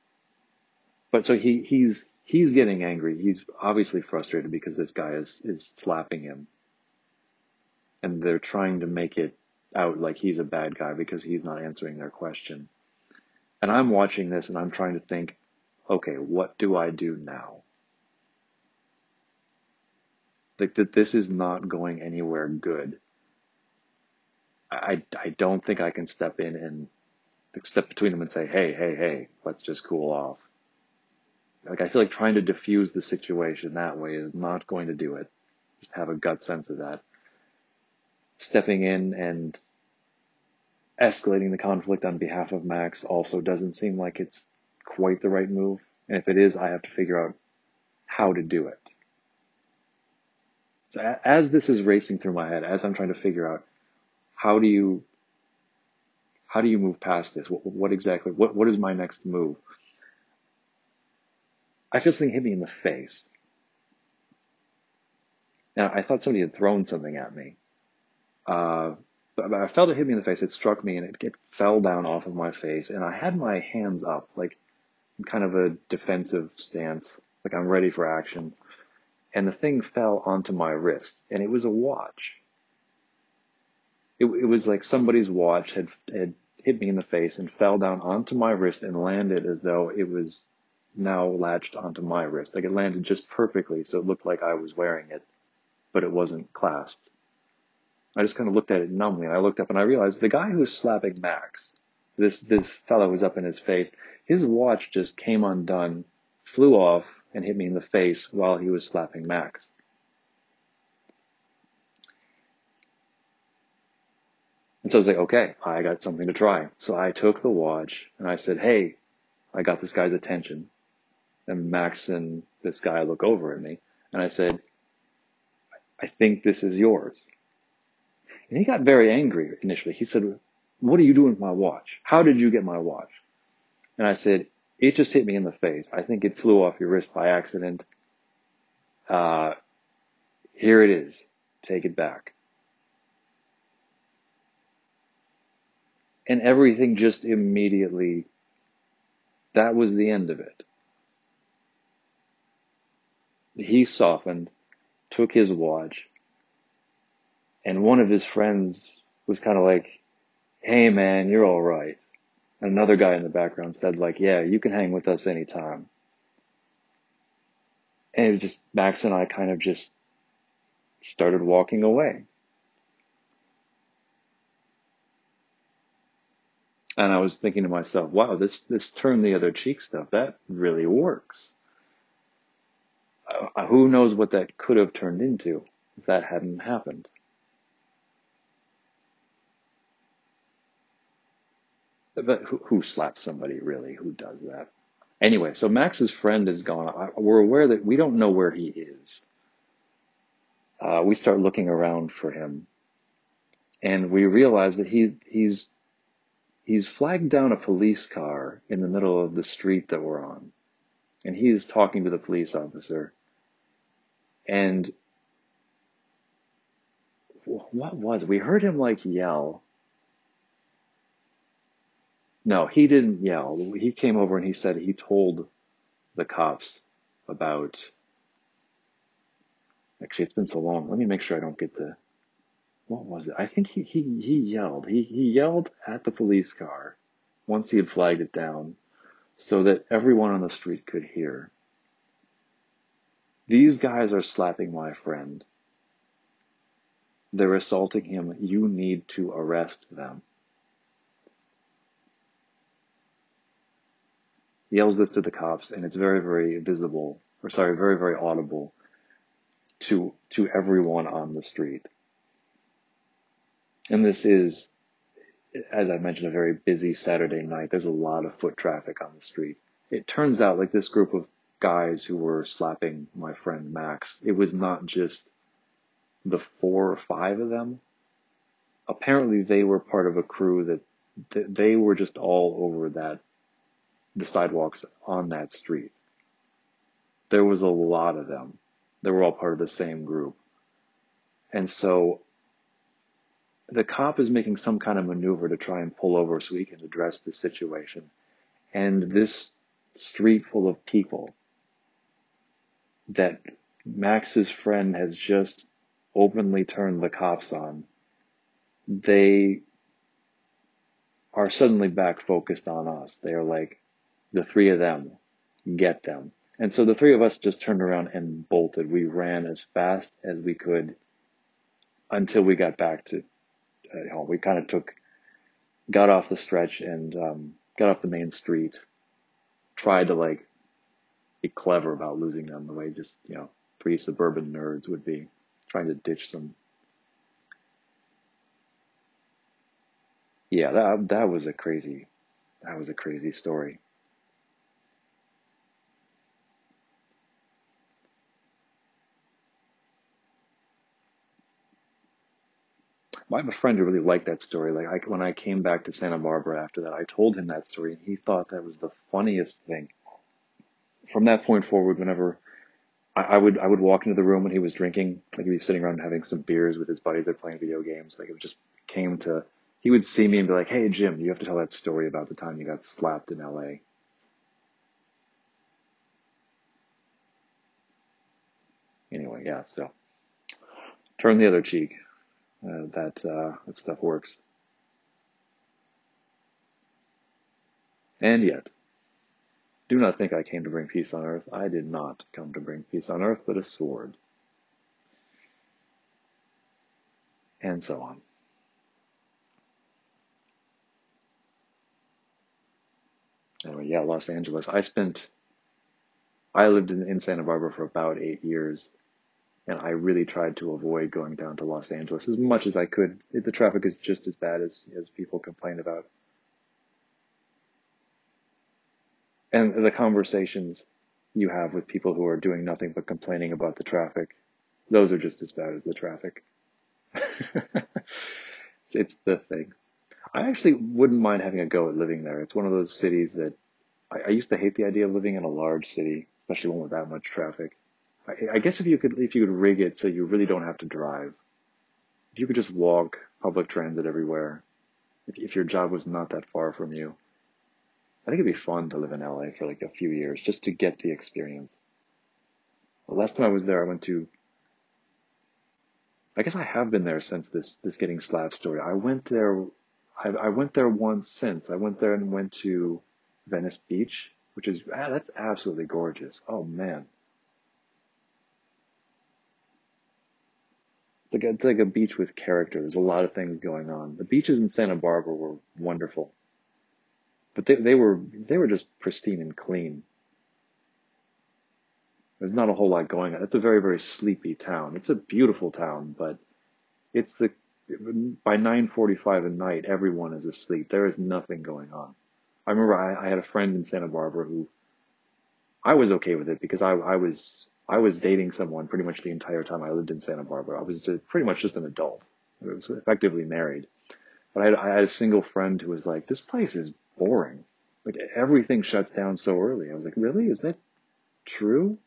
But so he, he's, he's getting angry. He's obviously frustrated because this guy is, is slapping him. And they're trying to make it out like he's a bad guy because he's not answering their question. And I'm watching this and I'm trying to think, okay, what do I do now? Like that this is not going anywhere good. I, I don't think I can step in and step between them and say, hey, hey, hey, let's just cool off. Like, I feel like trying to diffuse the situation that way is not going to do it. Just have a gut sense of that. Stepping in and escalating the conflict on behalf of Max also doesn't seem like it's quite the right move. And if it is, I have to figure out how to do it. So as this is racing through my head, as I'm trying to figure out how do you how do you move past this? What, what exactly? What what is my next move? I feel something hit me in the face. Now I thought somebody had thrown something at me. Uh, but I felt it hit me in the face. It struck me and it, it fell down off of my face. And I had my hands up, like kind of a defensive stance, like I'm ready for action. And the thing fell onto my wrist, and it was a watch it, it was like somebody's watch had had hit me in the face and fell down onto my wrist and landed as though it was now latched onto my wrist. Like it landed just perfectly, so it looked like I was wearing it, but it wasn't clasped. I just kind of looked at it numbly, and I looked up and I realized the guy who was slapping Max, this this fellow was up in his face. His watch just came undone, flew off, and hit me in the face while he was slapping Max. And so I was like, okay, I got something to try. So I took the watch and I said, hey, I got this guy's attention. And Max and this guy look over at me and I said, I think this is yours. And he got very angry initially. He said, what are you doing with my watch? How did you get my watch? And I said, it just hit me in the face. I think it flew off your wrist by accident. Uh, here it is. Take it back. And everything just immediately, that was the end of it. He softened, took his watch, and one of his friends was kind of like, hey man, you're alright. And another guy in the background said like, yeah, you can hang with us anytime. And it just, Max and I kind of just started walking away. And I was thinking to myself, wow, this, this turn the other cheek stuff, that really works. Uh, who knows what that could have turned into if that hadn't happened. But who, who slaps somebody really? Who does that? Anyway, so Max's friend is gone. We're aware that we don't know where he is. Uh, we start looking around for him, and we realize that he he's he's flagged down a police car in the middle of the street that we're on, and he's talking to the police officer. And what was we heard him like yell no, he didn't yell. He came over and he said he told the cops about. Actually, it's been so long. Let me make sure I don't get the. What was it? I think he, he, he yelled. He, he yelled at the police car once he had flagged it down so that everyone on the street could hear. These guys are slapping my friend. They're assaulting him. You need to arrest them. yells this to the cops, and it's very, very visible, or sorry, very, very audible to to everyone on the street. And this is, as I mentioned, a very busy Saturday night. There's a lot of foot traffic on the street. It turns out, like this group of guys who were slapping my friend Max, it was not just the four or five of them. Apparently, they were part of a crew that they were just all over that the sidewalks on that street. There was a lot of them. They were all part of the same group. And so the cop is making some kind of maneuver to try and pull over so he can address the situation. And this street full of people that Max's friend has just openly turned the cops on, they are suddenly back focused on us. They are like, the three of them get them. And so the three of us just turned around and bolted. We ran as fast as we could until we got back to uh, home. We kind of took, got off the stretch and um, got off the main street. Tried to like be clever about losing them the way just you know three suburban nerds would be trying to ditch some. Yeah, that that was a crazy, that was a crazy story. I have a friend who really liked that story. Like I, when I came back to Santa Barbara after that, I told him that story, and he thought that was the funniest thing. From that point forward, whenever I, I would I would walk into the room when he was drinking, like he'd be sitting around having some beers with his buddies, they're playing video games. Like it just came to he would see me and be like, "Hey Jim, you have to tell that story about the time you got slapped in L.A." Anyway, yeah. So turn the other cheek that uh, that stuff works. And yet, do not think I came to bring peace on earth. I did not come to bring peace on earth, but a sword. And so on. Anyway, yeah, Los Angeles. I spent, I lived in, in Santa Barbara for about eight years and I really tried to avoid going down to Los Angeles as much as I could. The traffic is just as bad as, as people complain about. And the conversations you have with people who are doing nothing but complaining about the traffic, those are just as bad as the traffic. <laughs> it's the thing. I actually wouldn't mind having a go at living there. It's one of those cities that I, I used to hate the idea of living in a large city, especially one with that much traffic. I guess if you could if you could rig it so you really don't have to drive, if you could just walk public transit everywhere, if if your job was not that far from you, I think it'd be fun to live in LA for like a few years just to get the experience. The last time I was there, I went to. I guess I have been there since this this getting slapped story. I went there. I, I went there once since. I went there and went to Venice Beach, which is ah, that's absolutely gorgeous. Oh man like a, it's like a beach with character. There's a lot of things going on. The beaches in Santa Barbara were wonderful, but they they were they were just pristine and clean. There's not a whole lot going on. It's a very very sleepy town. It's a beautiful town, but it's the by 9:45 at night everyone is asleep. There is nothing going on. I remember I, I had a friend in Santa Barbara who I was okay with it because I I was I was dating someone pretty much the entire time I lived in Santa Barbara. I was pretty much just an adult. I was effectively married. But I had, I had a single friend who was like, this place is boring. Like everything shuts down so early. I was like, really? Is that true?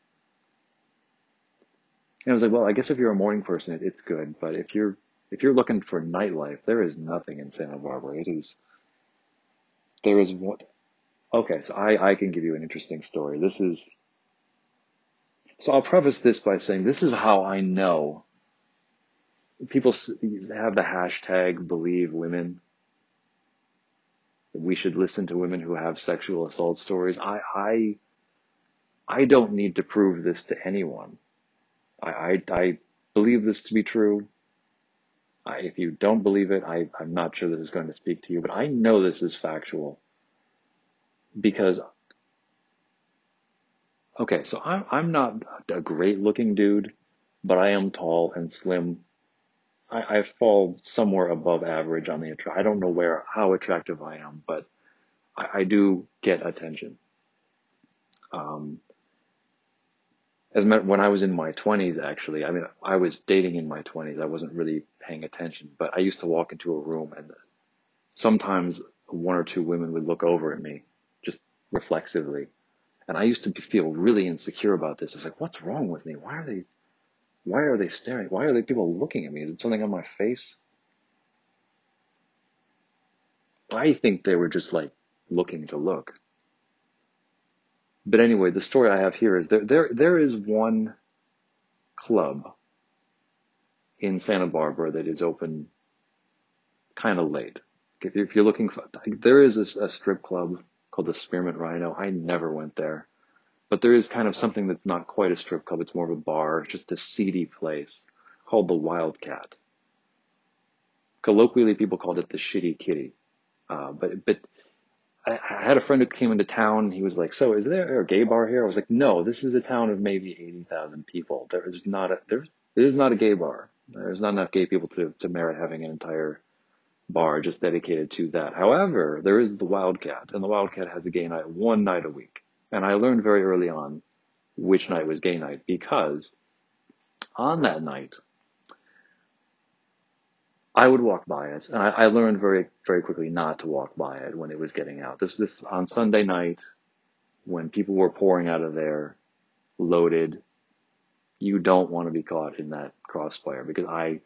And I was like, well, I guess if you're a morning person, it, it's good. But if you're, if you're looking for nightlife, there is nothing in Santa Barbara. It is, there is what, okay. So I, I can give you an interesting story. This is, so I'll preface this by saying this is how I know people have the hashtag believe women. We should listen to women who have sexual assault stories. I, I, I don't need to prove this to anyone. I, I, I believe this to be true. I, if you don't believe it, I, I'm not sure this is going to speak to you, but I know this is factual because Okay, so I'm I'm not a great looking dude, but I am tall and slim. I, I fall somewhere above average on the attra- I don't know where how attractive I am, but I, I do get attention. Um, as when I was in my 20s, actually, I mean, I was dating in my 20s. I wasn't really paying attention, but I used to walk into a room and sometimes one or two women would look over at me just reflexively and I used to feel really insecure about this. It's like, what's wrong with me? Why are they, why are they staring? Why are they people looking at me? Is it something on my face? I think they were just like looking to look. But anyway, the story I have here is there, there, there is one club in Santa Barbara that is open kind of late. If you're looking for, there is a, a strip club called the Spearmint Rhino. I never went there. But there is kind of something that's not quite a strip club. It's more of a bar, just a seedy place called the Wildcat. Colloquially, people called it the Shitty Kitty. Uh, but, but I, I had a friend who came into town. He was like, so is there a gay bar here? I was like, no, this is a town of maybe 80,000 people. There's not a, there's, there's not a gay bar. There's not enough gay people to, to merit having an entire bar just dedicated to that. However, there is the Wildcat, and the Wildcat has a gay night one night a week. And I learned very early on which night was gay night because on that night, I would walk by it, and I, I, learned very, very quickly not to walk by it when it was getting out. This, this on Sunday night, when people were pouring out of there, loaded. You don't want to be caught in that crossfire because I,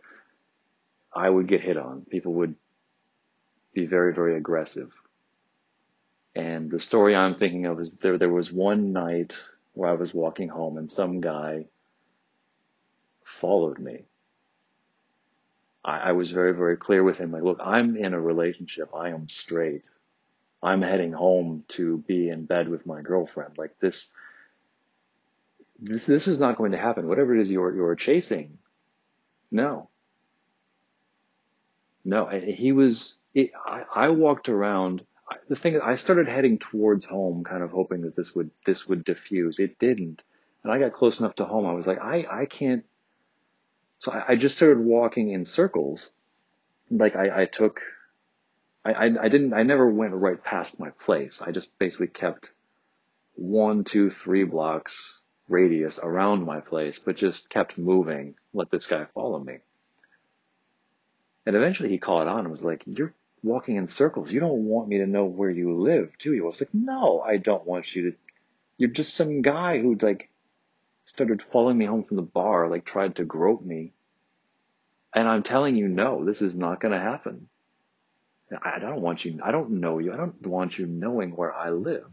I would get hit on. People would be very, very aggressive. And the story I'm thinking of is there, there was one night where I was walking home and some guy followed me. I, I was very, very clear with him. Like, look, I'm in a relationship. I am straight. I'm heading home to be in bed with my girlfriend. Like this, this, this is not going to happen. Whatever it is you're, you're chasing. No. No, he was, it, I, I walked around. The thing is, I started heading towards home, kind of hoping that this would, this would diffuse. It didn't. And I got close enough to home. I was like, I, I can't. So I, I just started walking in circles. Like I, I took, I, I, I didn't, I never went right past my place. I just basically kept one, two, three blocks radius around my place, but just kept moving, let this guy follow me. And eventually he caught on and was like, you're walking in circles. You don't want me to know where you live, do you? I was like, no, I don't want you to. You're just some guy who like started following me home from the bar, like tried to grope me. And I'm telling you, no, this is not going to happen. I don't want you, I don't know you. I don't want you knowing where I live.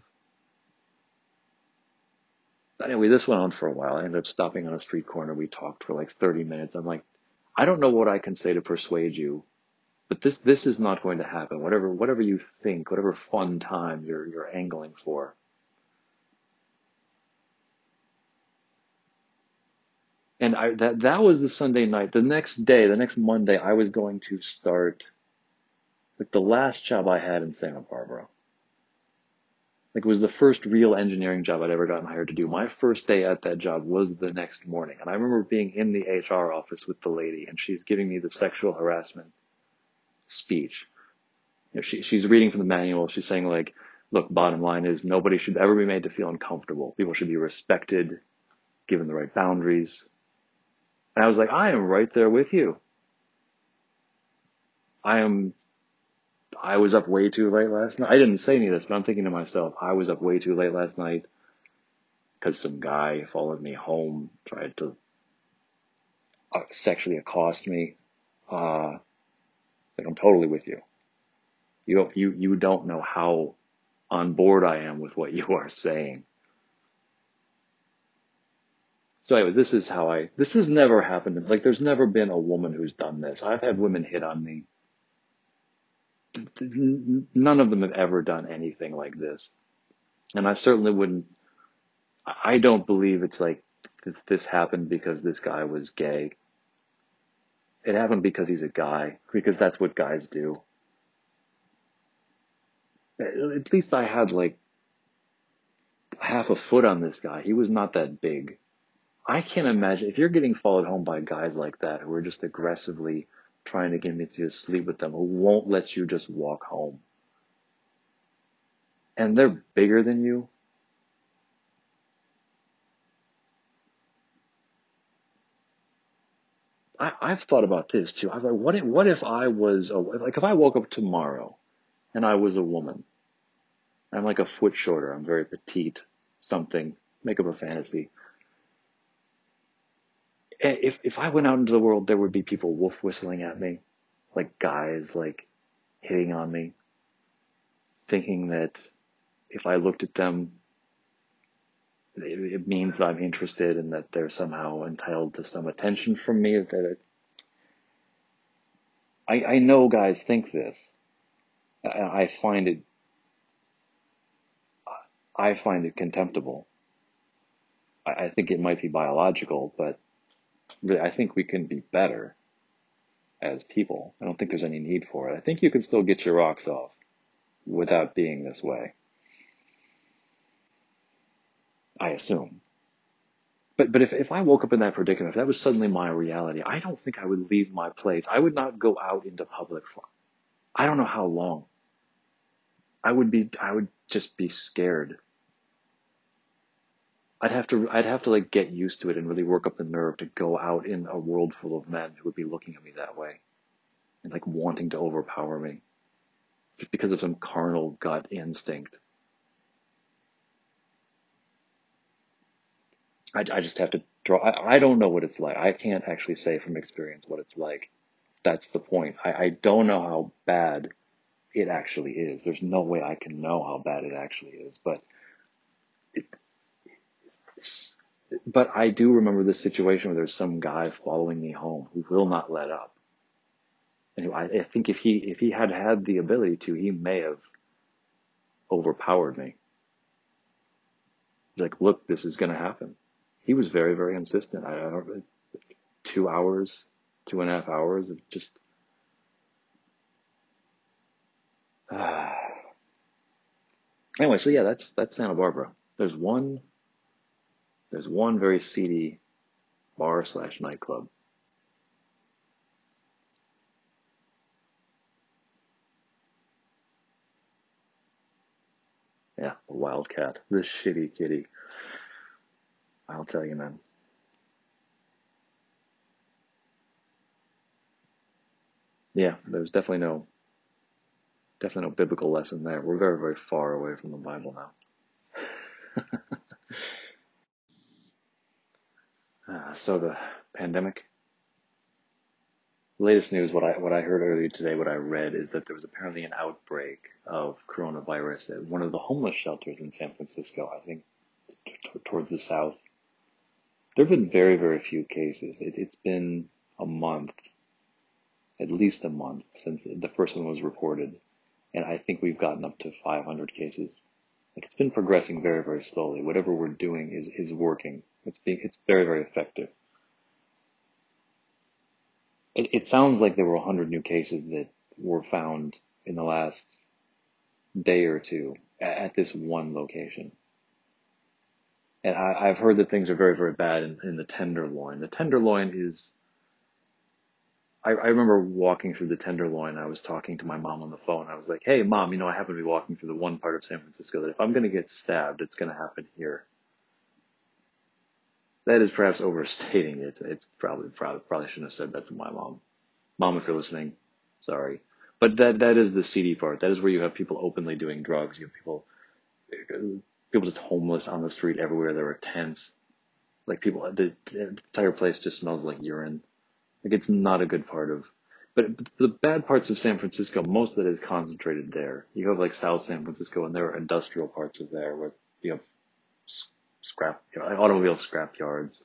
Anyway, this went on for a while. I ended up stopping on a street corner. We talked for like 30 minutes. I'm like, I don't know what I can say to persuade you, but this this is not going to happen. Whatever whatever you think, whatever fun time you're you're angling for. And I, that, that was the Sunday night. The next day, the next Monday, I was going to start like the last job I had in Santa Barbara. Like it was the first real engineering job I'd ever gotten hired to do. My first day at that job was the next morning. And I remember being in the HR office with the lady and she's giving me the sexual harassment speech. You know, she, she's reading from the manual. She's saying like, look, bottom line is nobody should ever be made to feel uncomfortable. People should be respected, given the right boundaries. And I was like, I am right there with you. I am I was up way too late last night. I didn't say any of this, but I'm thinking to myself, I was up way too late last night because some guy followed me home, tried to uh, sexually accost me. Uh, like I'm totally with you. You don't, you, you don't know how on board I am with what you are saying. So anyway, this is how I, this has never happened. Like there's never been a woman who's done this. I've had women hit on me none of them have ever done anything like this. And I certainly wouldn't, I don't believe it's like this happened because this guy was gay. It happened because he's a guy, because that's what guys do. At least I had like half a foot on this guy. He was not that big. I can't imagine if you're getting followed home by guys like that who are just aggressively trying to get me to sleep with them who won't let you just walk home. And they're bigger than you. I, I've thought about this too. I was like, what if, what if I was a, like if I woke up tomorrow and I was a woman? I'm like a foot shorter. I'm very petite, something. Make up a fantasy. If if I went out into the world, there would be people wolf whistling at me like guys like hitting on me, thinking that if I looked at them, it, means that I'm interested and that they're somehow entitled to some attention from me. That I, I know guys think this. I find it, I find it contemptible. I, I think it might be biological, but really, I think we can be better as people. I don't think there's any need for it. I think you can still get your rocks off without being this way. I assume. But but if, if I woke up in that predicament, if that was suddenly my reality, I don't think I would leave my place. I would not go out into public for I don't know how long. I would be I would just be scared. I'd have to I'd have to like get used to it and really work up the nerve to go out in a world full of men who would be looking at me that way and like wanting to overpower me just because of some carnal gut instinct. I, I just have to draw. I, I don't know what it's like. I can't actually say from experience what it's like. That's the point. I, I don't know how bad it actually is. There's no way I can know how bad it actually is, but it, but I do remember this situation where there's some guy following me home who will not let up. And I, I think if he if he had had the ability to, he may have overpowered me. Like, look, this is going to happen. He was very very insistent. I, don't know, two hours, two and a half hours of just. Uh, <sighs> anyway, so yeah, that's that's Santa Barbara. There's one there's one very seedy bar slash nightclub. Yeah, the Wildcat, the shitty kitty. I'll tell you, man. Yeah, there's definitely no, definitely no biblical lesson there. We're very, very far away from the Bible now. Uh, <laughs> so the pandemic. latest news, what I what I heard earlier today, what I read is that there was apparently an outbreak of coronavirus at one of the homeless shelters in San Francisco. I think t- towards the south. There have been very very few cases. It, it's been a month, at least a month since the first one was reported, and I think we've gotten up to 500 cases. Like it's been progressing very very slowly. Whatever we're doing is is working. It's being it's very very effective. It, it sounds like there were 100 new cases that were found in the last day or two at, at this one location. And I, I've heard that things are very, very bad in, in the Tenderloin. The Tenderloin is, I, I remember walking through the Tenderloin. I was talking to my mom on the phone. I was like, hey, mom, you know, I happen to be walking through the one part of San Francisco that if I'm going to get stabbed, it's going to happen here. That is perhaps overstating it. It's probably, probably, probably shouldn't have said that to my mom. Mom, if you're listening, sorry. But that, that is the seedy part. That is where you have people openly doing drugs. You have people, people just homeless on the street everywhere. There are tents. Like people, the, the entire place just smells like urine. Like it's not a good part of, but the bad parts of San Francisco, most of it is concentrated there. You have like South San Francisco and there are industrial parts of there where you have scrap, you know, automobile scrap yards,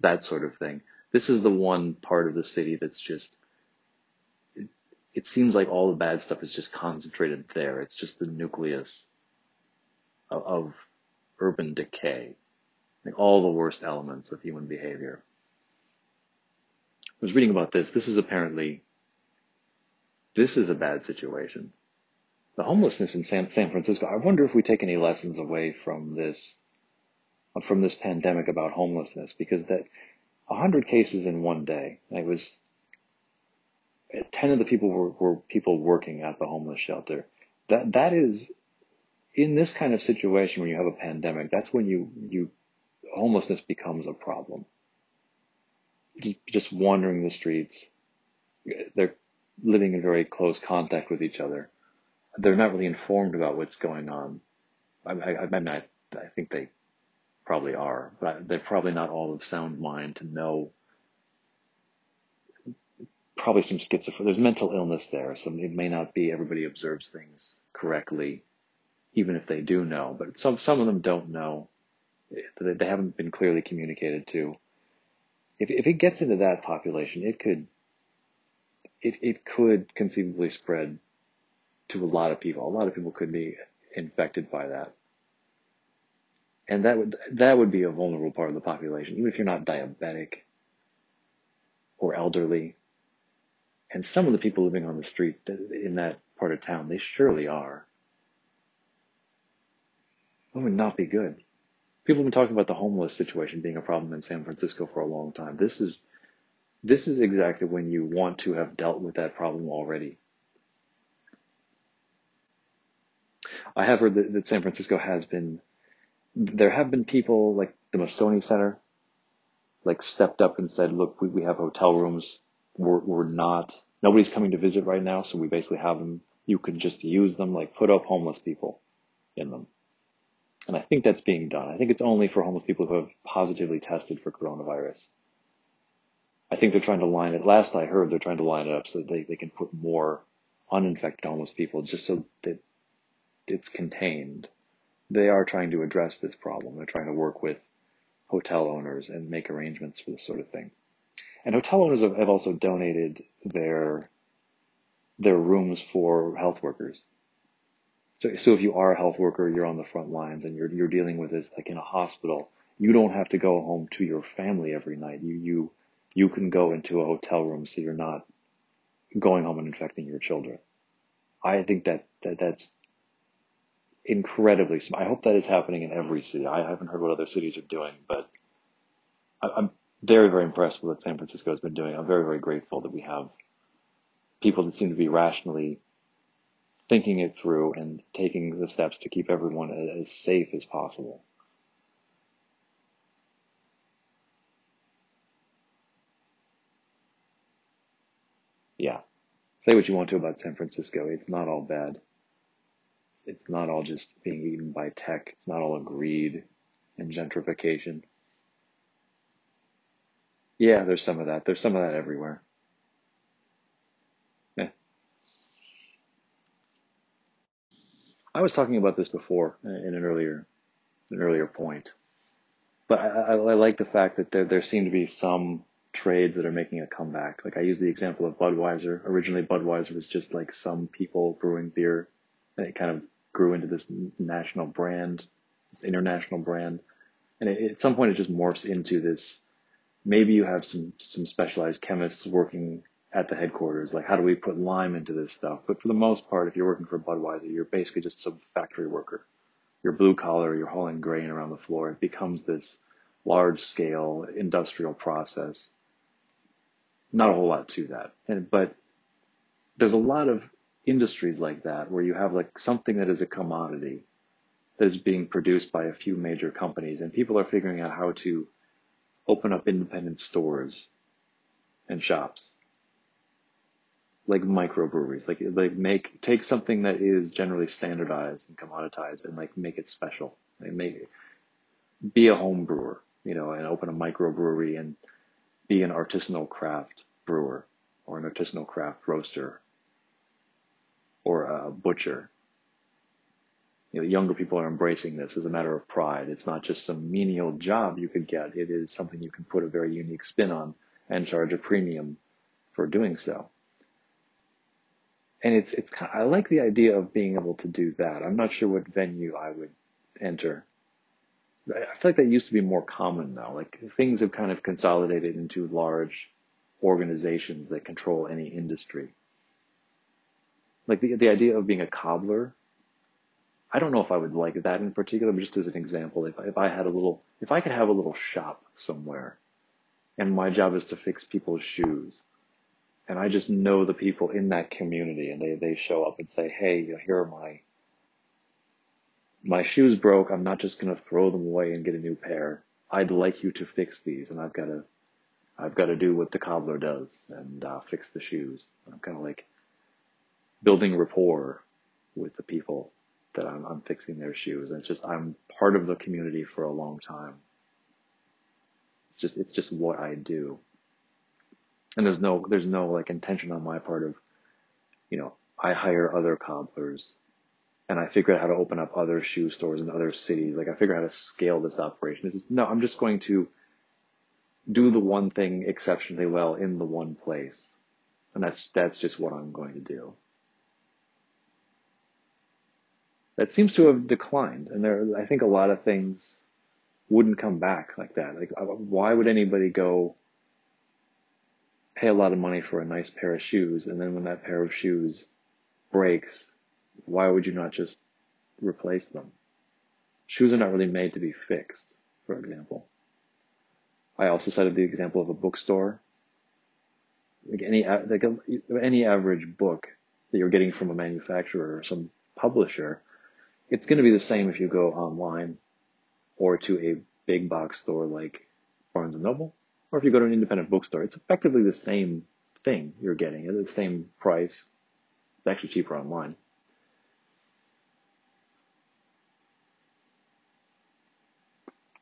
that sort of thing. This is the one part of the city that's just, it seems like all the bad stuff is just concentrated there. It's just the nucleus of, of urban decay. Like all the worst elements of human behavior. I was reading about this. This is apparently, this is a bad situation. The homelessness in San, San Francisco. I wonder if we take any lessons away from this, from this pandemic about homelessness, because that 100 cases in one day. It was 10 of the people were, were people working at the homeless shelter. That, that is in this kind of situation when you have a pandemic, that's when you, you, homelessness becomes a problem. Just wandering the streets. They're living in very close contact with each other. They're not really informed about what's going on. I, I, I'm not, I think they probably are, but they're probably not all of sound mind to know probably some schizophrenia. There's mental illness there, so it may not be everybody observes things correctly, even if they do know. But some some of them don't know. They haven't been clearly communicated to. If if it gets into that population, it could it it could conceivably spread to a lot of people. A lot of people could be infected by that. And that would that would be a vulnerable part of the population, even if you're not diabetic or elderly. And some of the people living on the streets in that part of town, they surely are. That would not be good. People have been talking about the homeless situation being a problem in San Francisco for a long time. This is this is exactly when you want to have dealt with that problem already. I have heard that, that San Francisco has been there have been people like the Moscone Center, like stepped up and said, look, we, we have hotel rooms. We're, we're not, nobody's coming to visit right now. So we basically have them. You can just use them, like put up homeless people in them. And I think that's being done. I think it's only for homeless people who have positively tested for coronavirus. I think they're trying to line it. Last I heard, they're trying to line it up so they, they can put more uninfected homeless people just so that it's contained they are trying to address this problem. They're trying to work with hotel owners and make arrangements for this sort of thing. And hotel owners have also donated their their rooms for health workers. So, so if you are a health worker, you're on the front lines and you're you're dealing with this like in a hospital, you don't have to go home to your family every night. You you you can go into a hotel room so you're not going home and infecting your children. I think that, that that's incredibly. I hope that is happening in every city. I haven't heard what other cities are doing, but I'm very, very impressed with what San Francisco has been doing. I'm very, very grateful that we have people that seem to be rationally thinking it through and taking the steps to keep everyone as safe as possible. Yeah. Say what you want to about San Francisco. It's not all bad it's not all just being eaten by tech. It's not all greed and gentrification. Yeah, there's some of that. There's some of that everywhere. I was talking about this before in an earlier, an earlier point, but I, I, I like the fact that there there seem to be some trades that are making a comeback. Like I use the example of Budweiser. Originally, Budweiser was just like some people brewing beer, and it kind of grew into this national brand, this international brand. And it, at some point it just morphs into this, maybe you have some, some specialized chemists working at the headquarters. Like, how do we put lime into this stuff? But for the most part, if you're working for Budweiser, you're basically just some factory worker. You're blue collar, you're hauling grain around the floor. It becomes this large scale industrial process. Not a whole lot to that. And, but there's a lot of industries like that where you have like something that is a commodity that is being produced by a few major companies and people are figuring out how to open up independent stores and shops like microbreweries, like like make take something that is generally standardized and commoditized and like make it special. Like make be a home brewer, you know, and open a microbrewery and be an artisanal craft brewer or an artisanal craft roaster or a butcher. You know, younger people are embracing this as a matter of pride. It's not just some menial job you could get. It is something you can put a very unique spin on and charge a premium for doing so and it's it's kind of, I like the idea of being able to do that. I'm not sure what venue I would enter. I feel like that used to be more common though. Like things have kind of consolidated into large organizations that control any industry. Like the the idea of being a cobbler. I don't know if I would like that in particular, but just as an example, if if I had a little, if I could have a little shop somewhere, and my job is to fix people's shoes, and I just know the people in that community and they, they show up and say, Hey, you know, here are my, my shoes broke. I'm not just going to throw them away and get a new pair. I'd like you to fix these and I've got to, I've got to do what the cobbler does and uh, fix the shoes. I'm kind of like building rapport with the people that I'm, I'm fixing their shoes. And it's just, I'm part of the community for a long time. It's just, it's just what I do and there's no there's no like intention on my part of you know i hire other cobblers and i figure out how to open up other shoe stores in other cities. Like i figure out how to scale this operation. It's no i'm just going to do the one thing exceptionally well in the one place. And that's that's just what i'm going to do. That seems to have declined. And there i think a lot of things wouldn't come back like that. Like uh, why would anybody go pay a lot of money for a nice pair of shoes, and then when that pair of shoes breaks, why would you not just replace them? Shoes are not really made to be fixed, for example. I also cited the example of a bookstore. Like any like any average book that you're getting from a manufacturer or some publisher, it's going to be the same if you go online or to a big box store like Barnes and Noble or if you go to an independent bookstore, it's effectively the same thing you're getting at the same price. It's actually cheaper online.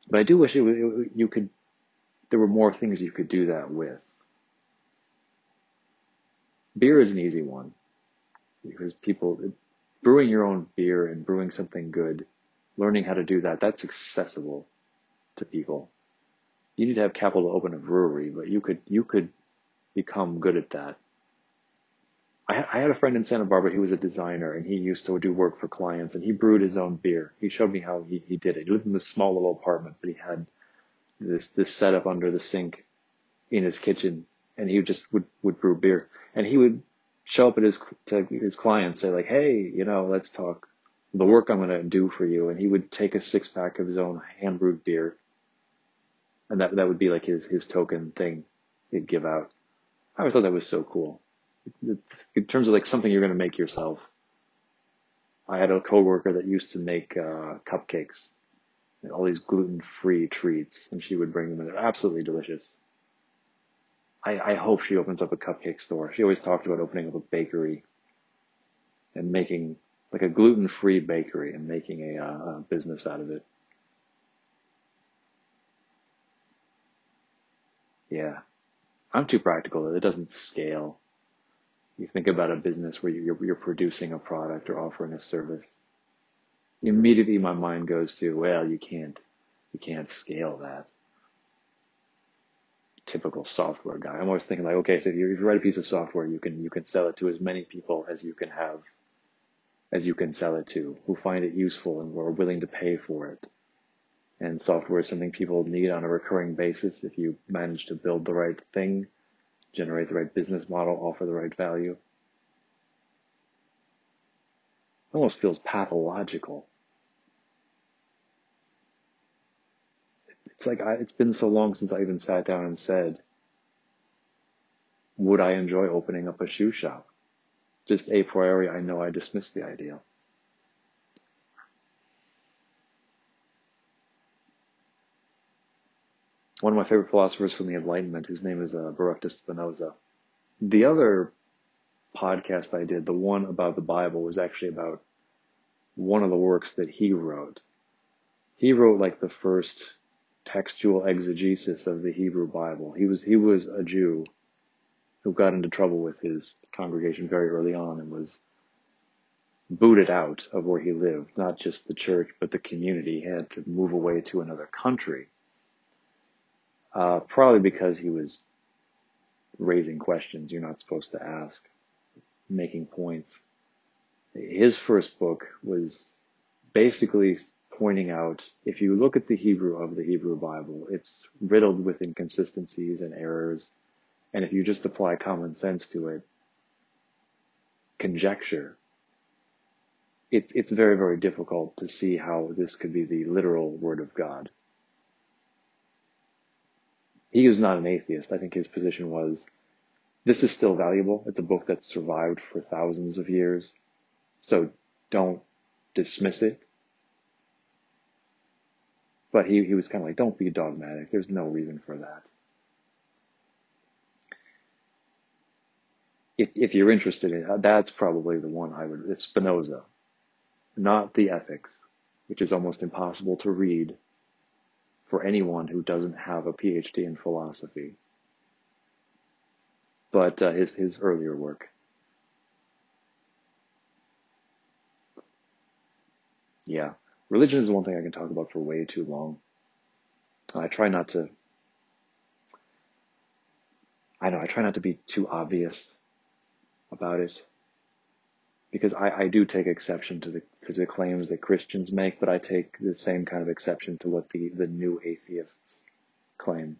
But I do wish it, it, you could, there were more things you could do that with. Beer is an easy one because people, brewing your own beer and brewing something good, learning how to do that, that's accessible to people you need to have capital to open a brewery, but you could you could become good at that. I, I had a friend in Santa Barbara. He was a designer, and he used to do work for clients, and he brewed his own beer. He showed me how he, he did it. He lived in this small little apartment, but he had this this setup under the sink in his kitchen, and he just would would brew beer. And he would show up at his to his clients, say like, "Hey, you know, let's talk the work I'm going to do for you." And he would take a six pack of his own hand brewed beer and that that would be like his his token thing he'd give out. I always thought that was so cool. In terms of like something you're going to make yourself. I had a coworker that used to make uh, cupcakes, and all these gluten-free treats, and she would bring them, and they're absolutely delicious. I, I hope she opens up a cupcake store. She always talked about opening up a bakery and making like a gluten-free bakery and making a, uh, a business out of it. Yeah. I'm too practical. It doesn't scale. You think about a business where you're, you're producing a product or offering a service. Immediately my mind goes to, well, you can't, you can't scale that. Typical software guy. I'm always thinking like, okay, so if you, if you write a piece of software, you can, you can sell it to as many people as you can have, as you can sell it to, who find it useful and who are willing to pay for it and software is something people need on a recurring basis. If you manage to build the right thing, generate the right business model, offer the right value. It almost feels pathological. It's like I, it's been so long since I even sat down and said, would I enjoy opening up a shoe shop? Just a priori, I know I dismissed the idea. One of my favorite philosophers from the Enlightenment, his name is uh, Baruch de Spinoza. The other podcast I did, the one about the Bible, was actually about one of the works that he wrote. He wrote like the first textual exegesis of the Hebrew Bible. He was he was a Jew who got into trouble with his congregation very early on and was booted out of where he lived, not just the church, but the community. He had to move away to another country. Uh, probably because he was raising questions you're not supposed to ask, making points. His first book was basically pointing out if you look at the Hebrew of the Hebrew Bible, it's riddled with inconsistencies and errors and if you just apply common sense to it, conjecture, it's, it's very, very difficult to see how this could be the literal word of God. He is not an atheist. I think his position was, this is still valuable. It's a book that's survived for thousands of years. So don't dismiss it. But he, he was kind of like, don't be dogmatic. There's no reason for that. if, if you're interested in it, that's probably the one I would, it's Spinoza, not the ethics, which is almost impossible to read for anyone who doesn't have a PhD in philosophy. But uh, his, his earlier work. Yeah. Religion is one thing I can talk about for way too long. I try not to, I know, I try not to be too obvious about it because I, I do take exception to the to the claims that Christians make, but I take the same kind of exception to what the, the new atheists claim.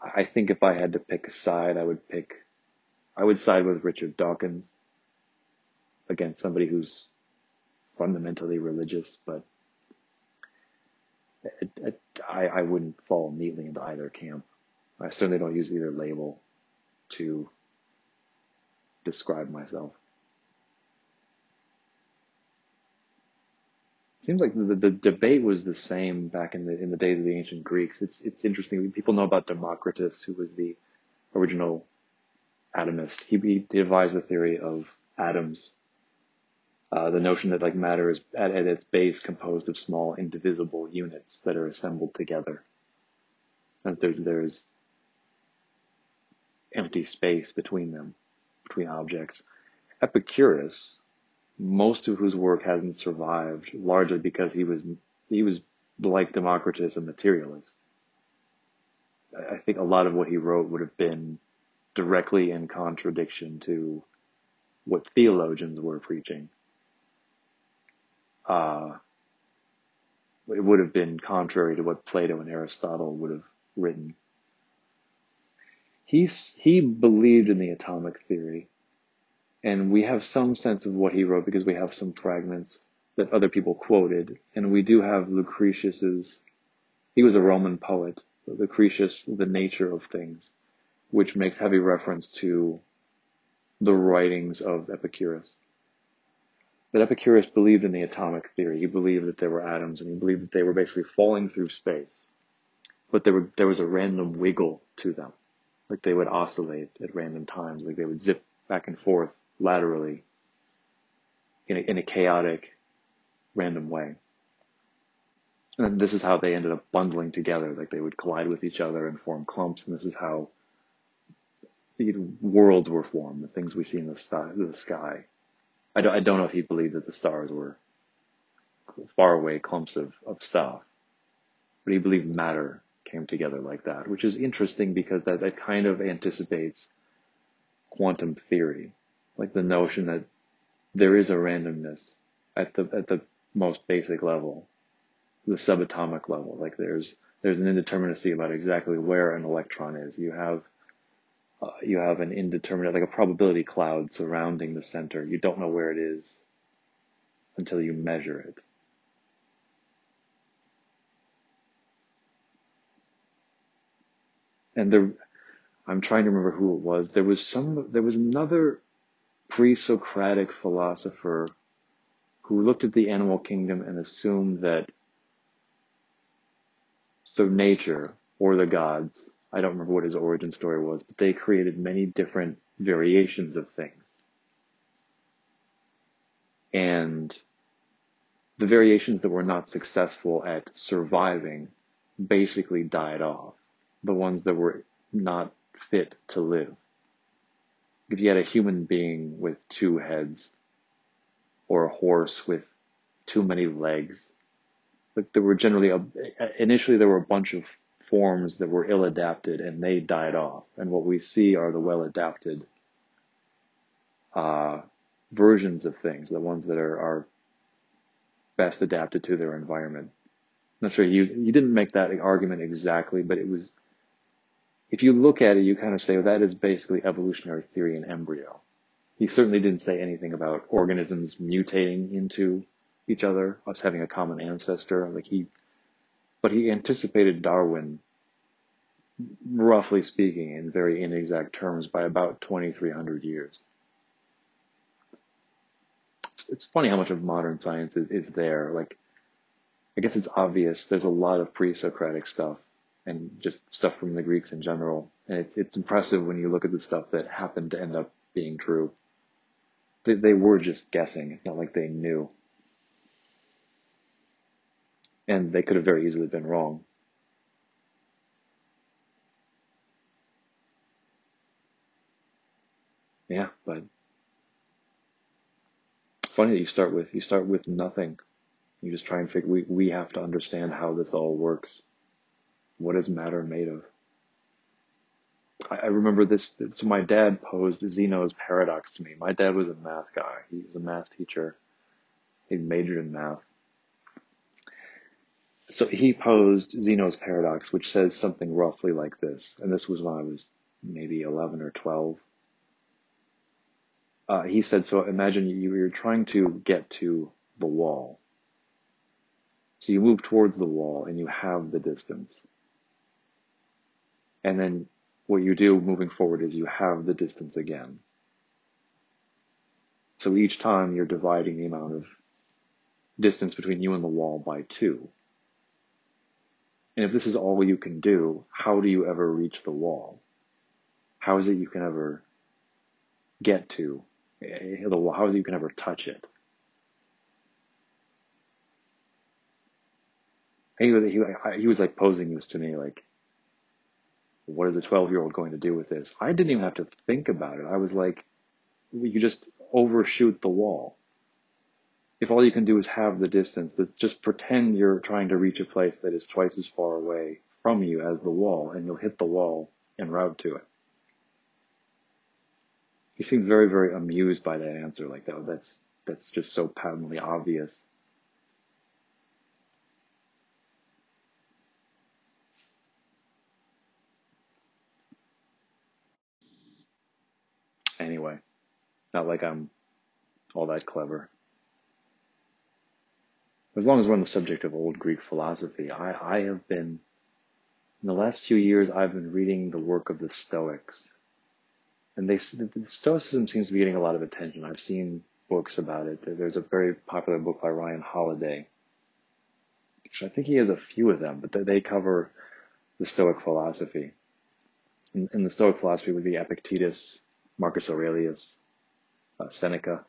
I think if I had to pick a side, I would pick, I would side with Richard Dawkins against somebody who's fundamentally religious, but it, it, I, I wouldn't fall neatly into either camp. I certainly don't use either label to describe myself. It Seems like the, the debate was the same back in the in the days of the ancient Greeks. It's it's interesting. People know about Democritus, who was the original atomist. He, he devised the theory of atoms. Uh, the notion that like matter is at, at its base composed of small indivisible units that are assembled together. And there's there's empty space between them, between objects. Epicurus, most of whose work hasn't survived, largely because he was he was like Democritus, a materialist. I think a lot of what he wrote would have been directly in contradiction to what theologians were preaching. Uh, it would have been contrary to what Plato and Aristotle would have written he he believed in the atomic theory, and we have some sense of what he wrote because we have some fragments that other people quoted, and we do have Lucretius's. He was a Roman poet, Lucretius, The Nature of Things, which makes heavy reference to the writings of Epicurus. But Epicurus believed in the atomic theory. He believed that there were atoms, and he believed that they were basically falling through space, but there were there was a random wiggle to them like they would oscillate at random times, like they would zip back and forth laterally in a, in a chaotic, random way. And this is how they ended up bundling together, like they would collide with each other and form clumps, and this is how the worlds were formed, the things we see in the sky. The sky. I, don't, I don't know if he believed that the stars were far away clumps of, of stuff, but he believed matter came together like that, which is interesting because that, that kind of anticipates quantum theory, like the notion that there is a randomness at the, at the most basic level, the subatomic level, like there's there's an indeterminacy about exactly where an electron is. You have uh, you have an indeterminate, like a probability cloud surrounding the center. You don't know where it is until you measure it. And I'm trying to remember who it was. There was some, there was another pre-Socratic philosopher who looked at the animal kingdom and assumed that so nature or the gods, I don't remember what his origin story was, but they created many different variations of things. And the variations that were not successful at surviving basically died off. The ones that were not fit to live. If you had a human being with two heads, or a horse with too many legs, like there were generally a, initially there were a bunch of forms that were ill adapted and they died off. And what we see are the well adapted uh, versions of things, the ones that are, are best adapted to their environment. I'm not sure you you didn't make that argument exactly, but it was. If you look at it, you kind of say well, that is basically evolutionary theory in embryo. He certainly didn't say anything about organisms mutating into each other, us having a common ancestor. Like he, but he anticipated Darwin, roughly speaking, in very inexact terms, by about 2,300 years. It's, funny how much of modern science is, is there. Like, I guess it's obvious. There's a lot of pre-Socratic stuff and just stuff from the Greeks in general. And it, it's impressive when you look at the stuff that happened to end up being true. They, they were just guessing. It's not like they knew. And they could have very easily been wrong. Yeah, but funny that you start with you start with nothing. You just try and figure we, we have to understand how this all works. What is matter made of? I, I remember this so my dad posed Zeno's paradox to me. My dad was a math guy. He was a math teacher. He majored in math. So he posed Zeno's paradox, which says something roughly like this. And this was when I was maybe 11 or 12. Uh, he said, so imagine you, you're trying to get to the wall. So you move towards the wall and you halve the distance. And then what you do moving forward is you halve the distance again. So each time you're dividing the amount of distance between you and the wall by two. And if this is all you can do, how do you ever reach the wall? How is it you can ever get to eh, the wall? How is it you can ever touch it? he was, he, he was like posing this to me like, what is a 12 year old going to do with this? I didn't even have to think about it. I was like, you just overshoot the wall if all you can do is halve the distance, just pretend you're trying to reach a place that is twice as far away from you as the wall, and you'll hit the wall and route to it. He seemed very, very amused by that answer. Like that, that's that's just so patently obvious. Anyway, not like I'm all that clever as long as we're on the subject of old Greek philosophy, I, I have been, in the last few years, I've been reading the work of the Stoics. And they, the Stoicism seems to be getting a lot of attention. I've seen books about it. There's a very popular book by Ryan Holiday. I think he has a few of them, but they cover the Stoic philosophy. And, the Stoic philosophy would be Epictetus, Marcus Aurelius, Uh, Seneca.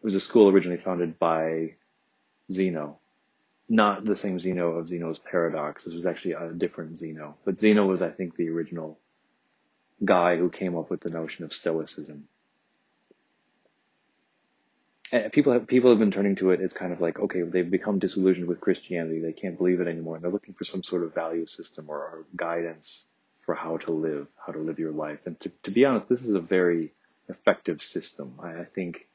It was a school originally founded by Zeno. Not the same Zeno of Zeno's paradox. This was actually a different Zeno. But Zeno was, I think, the original guy who came up with the notion of Stoicism. And people have, people have been turning to it as kind of like, okay, they've become disillusioned with Christianity. They can't believe it anymore. And they're looking for some sort of value system or, or guidance for how to live, how to live your life. And to, to be honest, this is a very effective system. I, I think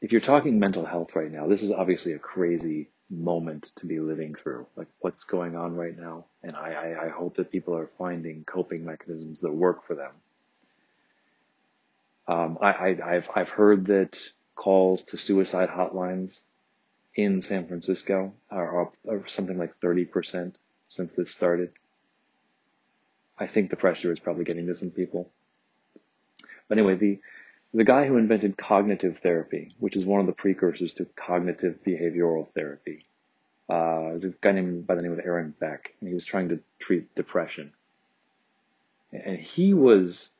if you're talking mental health right now, this is obviously a crazy moment to be living through, like what's going on right now. And I, I, I hope that people are finding coping mechanisms that work for them. Um, I, I, have I've heard that calls to suicide hotlines in San Francisco are up are something like 30% since this started. I think the pressure is probably getting to some people. But anyway, the, the guy who invented cognitive therapy, which is one of the precursors to cognitive behavioral therapy, uh, is a guy named by the name of Aaron Beck, and he was trying to treat depression. And he was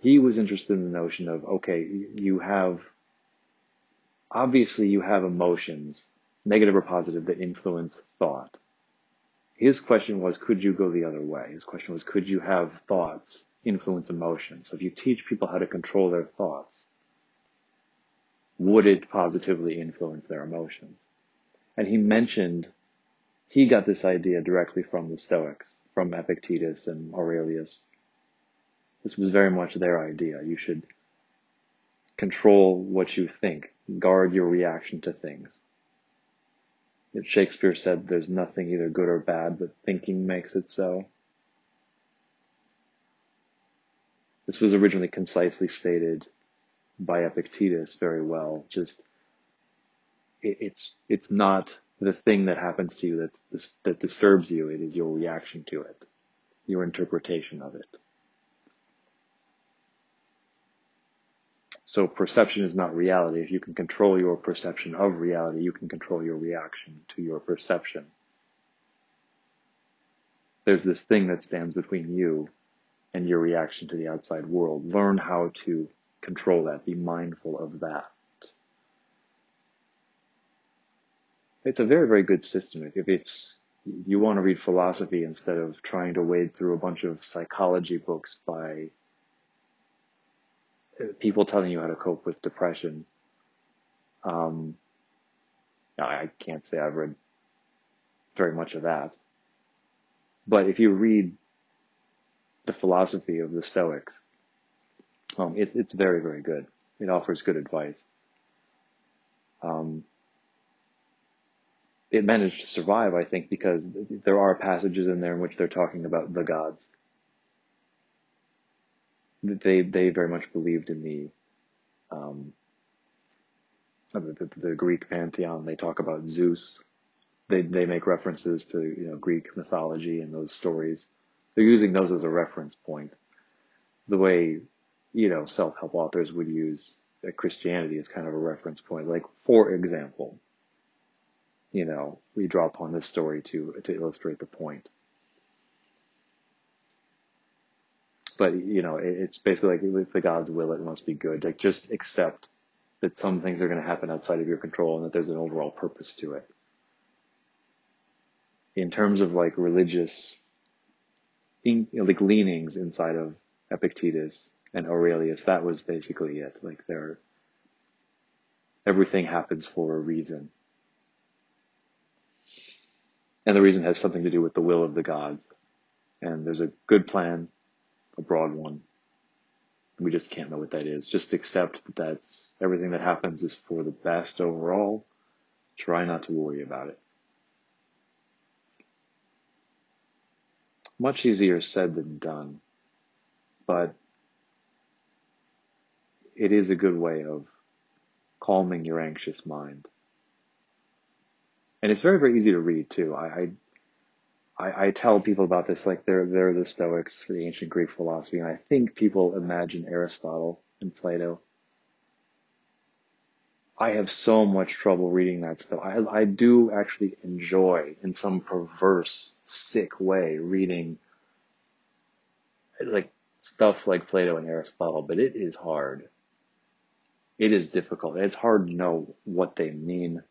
he was interested in the notion of okay, you have obviously you have emotions, negative or positive, that influence thought. His question was, could you go the other way? His question was, could you have thoughts influence emotions. So if you teach people how to control their thoughts, would it positively influence their emotions? And he mentioned he got this idea directly from the Stoics, from Epictetus and Aurelius. This was very much their idea. You should control what you think, guard your reaction to things. Shakespeare said there's nothing either good or bad, but thinking makes it so. This was originally concisely stated by Epictetus very well. Just it, it's it's not the thing that happens to you that's that disturbs you. It is your reaction to it, your interpretation of it. So perception is not reality. If you can control your perception of reality, you can control your reaction to your perception. There's this thing that stands between you and your reaction to the outside world. Learn how to control that. Be mindful of that. It's a very, very good system. If it's, you want to read philosophy instead of trying to wade through a bunch of psychology books by people telling you how to cope with depression. Um, I can't say I've read very much of that. But if you read the philosophy of the Stoics. Um, it's it's very very good. It offers good advice. Um, it managed to survive, I think, because there are passages in there in which they're talking about the gods. They they very much believed in the um, the, the, Greek pantheon. They talk about Zeus. They they make references to you know Greek mythology and those stories. They're using those as a reference point. The way, you know, self-help authors would use uh, Christianity as kind of a reference point. Like, for example, you know, we draw upon this story to, to illustrate the point. But, you know, it's basically like if the God's will, it must be good. Like, just accept that some things are going to happen outside of your control and that there's an overall purpose to it. In terms of like religious in, like leanings inside of Epictetus and Aurelius. That was basically it. Like there, everything happens for a reason. And the reason has something to do with the will of the gods. And there's a good plan, a broad one. We just can't know what that is. Just accept that that's everything that happens is for the best overall. Try not to worry about it. Much easier said than done, but it is a good way of calming your anxious mind. And it's very, very easy to read too. I, I, I tell people about this like they're, they're the Stoics for the ancient Greek philosophy, and I think people imagine Aristotle and Plato. I have so much trouble reading that stuff. I, I do actually enjoy, in some perverse sick way reading like stuff like Plato and Aristotle, but it is hard. It is difficult. It's hard to know what they mean.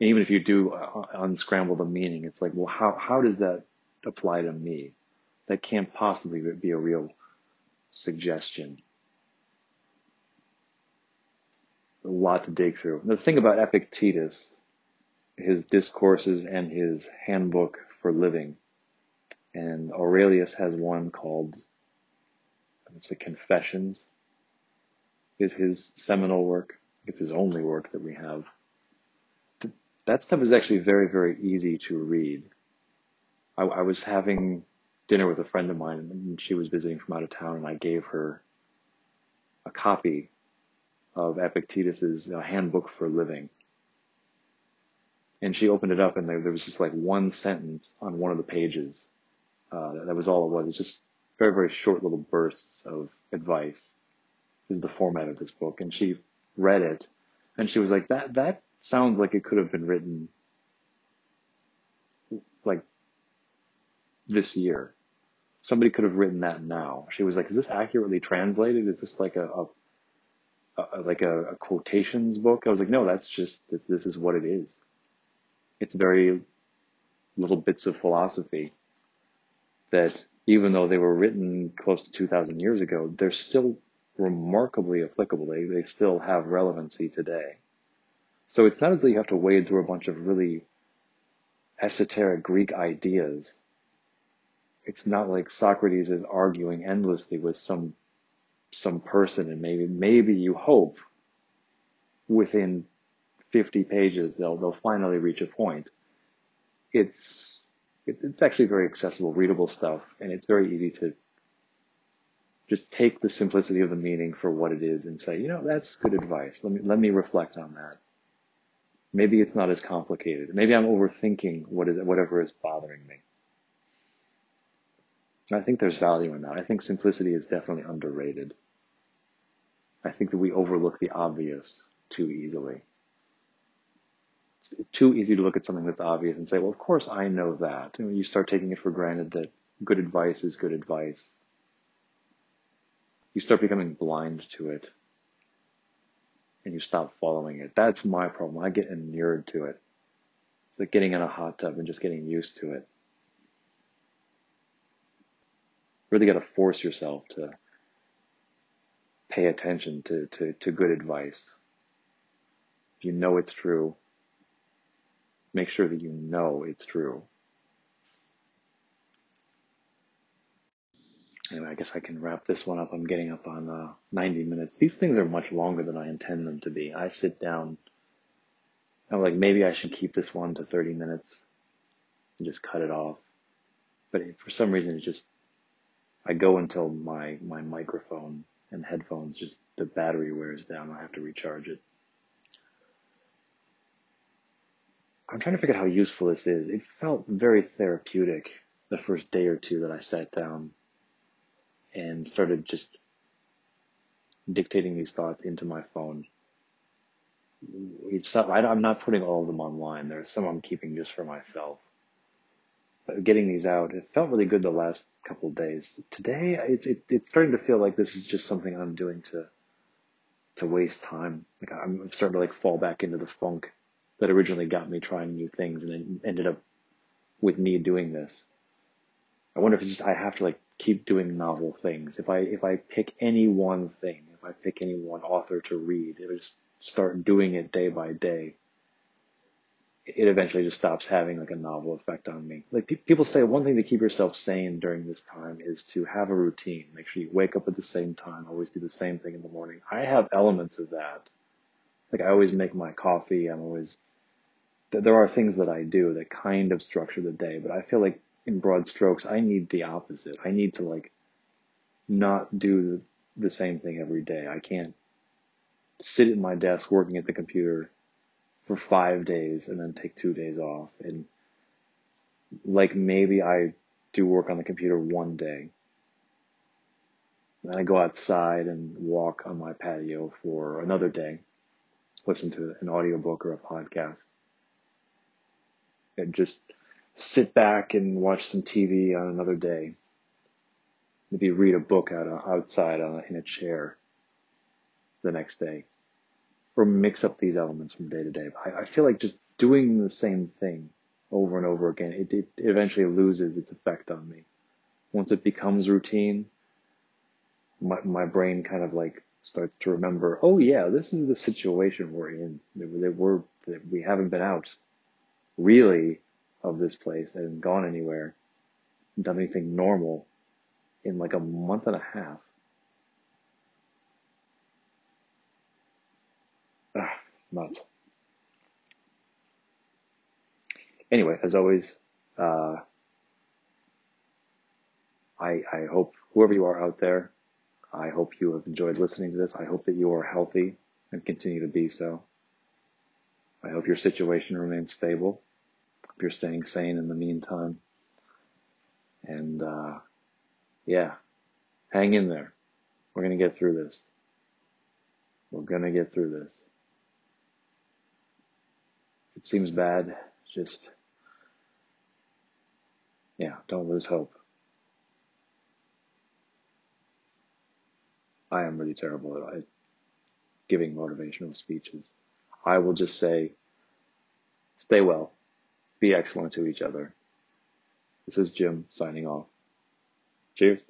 And even if you do uh, unscramble the meaning, it's like, well, how, how does that apply to me? That can't possibly be a real suggestion. A lot to dig through. The thing about Epictetus his discourses and his handbook for living. And Aurelius has one called it's the Confessions is his seminal work. It's his only work that we have. that stuff is actually very, very easy to read. I, I was having dinner with a friend of mine and she was visiting from out of town and I gave her a copy of Epictetus's uh, Handbook for Living. And she opened it up and there, there was just like one sentence on one of the pages. Uh, that was all it was. It's just very, very short little bursts of advice is the format of this book. And she read it and she was like, that, that sounds like it could have been written like this year. Somebody could have written that now. She was like, is this accurately translated? Is this like a, a a, like a, a, quotations book. I was like, no, that's just, this, this is what it is. It's very little bits of philosophy that even though they were written close to 2000 years ago, they're still remarkably applicable. They, they still have relevancy today. So it's not as though you have to wade through a bunch of really esoteric Greek ideas. It's not like Socrates is arguing endlessly with some some person and maybe maybe you hope within 50 pages they'll they'll finally reach a point it's it's actually very accessible readable stuff and it's very easy to just take the simplicity of the meaning for what it is and say you know that's good advice let me let me reflect on that maybe it's not as complicated maybe i'm overthinking what is whatever is bothering me I think there's value in that. I think simplicity is definitely underrated. I think that we overlook the obvious too easily. It's, too easy to look at something that's obvious and say, well, of course I know that. And you start taking it for granted that good advice is good advice. You start becoming blind to it and you stop following it. That's my problem. I get inured to it. It's like getting in a hot tub and just getting used to it. Really got to force yourself to pay attention to, to, to good advice. If you know it's true, make sure that you know it's true. Anyway, I guess I can wrap this one up. I'm getting up on uh, 90 minutes. These things are much longer than I intend them to be. I sit down, I'm like, maybe I should keep this one to 30 minutes and just cut it off. But for some reason, it just, I go until my, my microphone and headphones, just the battery wears down. I have to recharge it. I'm trying to figure out how useful this is. It felt very therapeutic the first day or two that I sat down and started just dictating these thoughts into my phone. Not, I'm not putting all of them online. There's some I'm keeping just for myself. But getting these out, it felt really good the last couple days. Today, it, it, it's starting to feel like this is just something I'm doing to to waste time. Like I'm starting to like fall back into the funk that originally got me trying new things and it ended up with me doing this. I wonder if it's just I have to like keep doing novel things. If I if I pick any one thing, if I pick any one author to read, if I just start doing it day by day, it eventually just stops having like a novel effect on me. Like pe- people say one thing to keep yourself sane during this time is to have a routine. Make sure you wake up at the same time, always do the same thing in the morning. I have elements of that. Like I always make my coffee. I'm always, there are things that I do that kind of structure the day, but I feel like in broad strokes, I need the opposite. I need to like not do the same thing every day. I can't sit at my desk working at the computer for five days and then take two days off. And like maybe I do work on the computer one day. Then I go outside and walk on my patio for another day, listen to an audiobook or a podcast, and just sit back and watch some TV on another day. Maybe read a book out outside on in a chair the next day or mix up these elements from day to day. I, feel like just doing the same thing over and over again, it, it eventually loses its effect on me. Once it becomes routine, my, my brain kind of like starts to remember, oh yeah, this is the situation we're in. We're, we haven't been out really of this place and gone anywhere, and done anything normal in like a month and a half. Ah, it's nuts. anyway, as always, uh, I, I hope whoever you are out there, I hope you have enjoyed listening to this. I hope that you are healthy and continue to be so. I hope your situation remains stable. Hope you're staying sane in the meantime. And, uh, yeah, hang in there. We're going to get through this. We're going to get through this. If It seems bad. Just, yeah, don't lose hope. I am really terrible at giving motivational speeches. I will just say, stay well, be excellent to each other. This is Jim signing off. Cheers.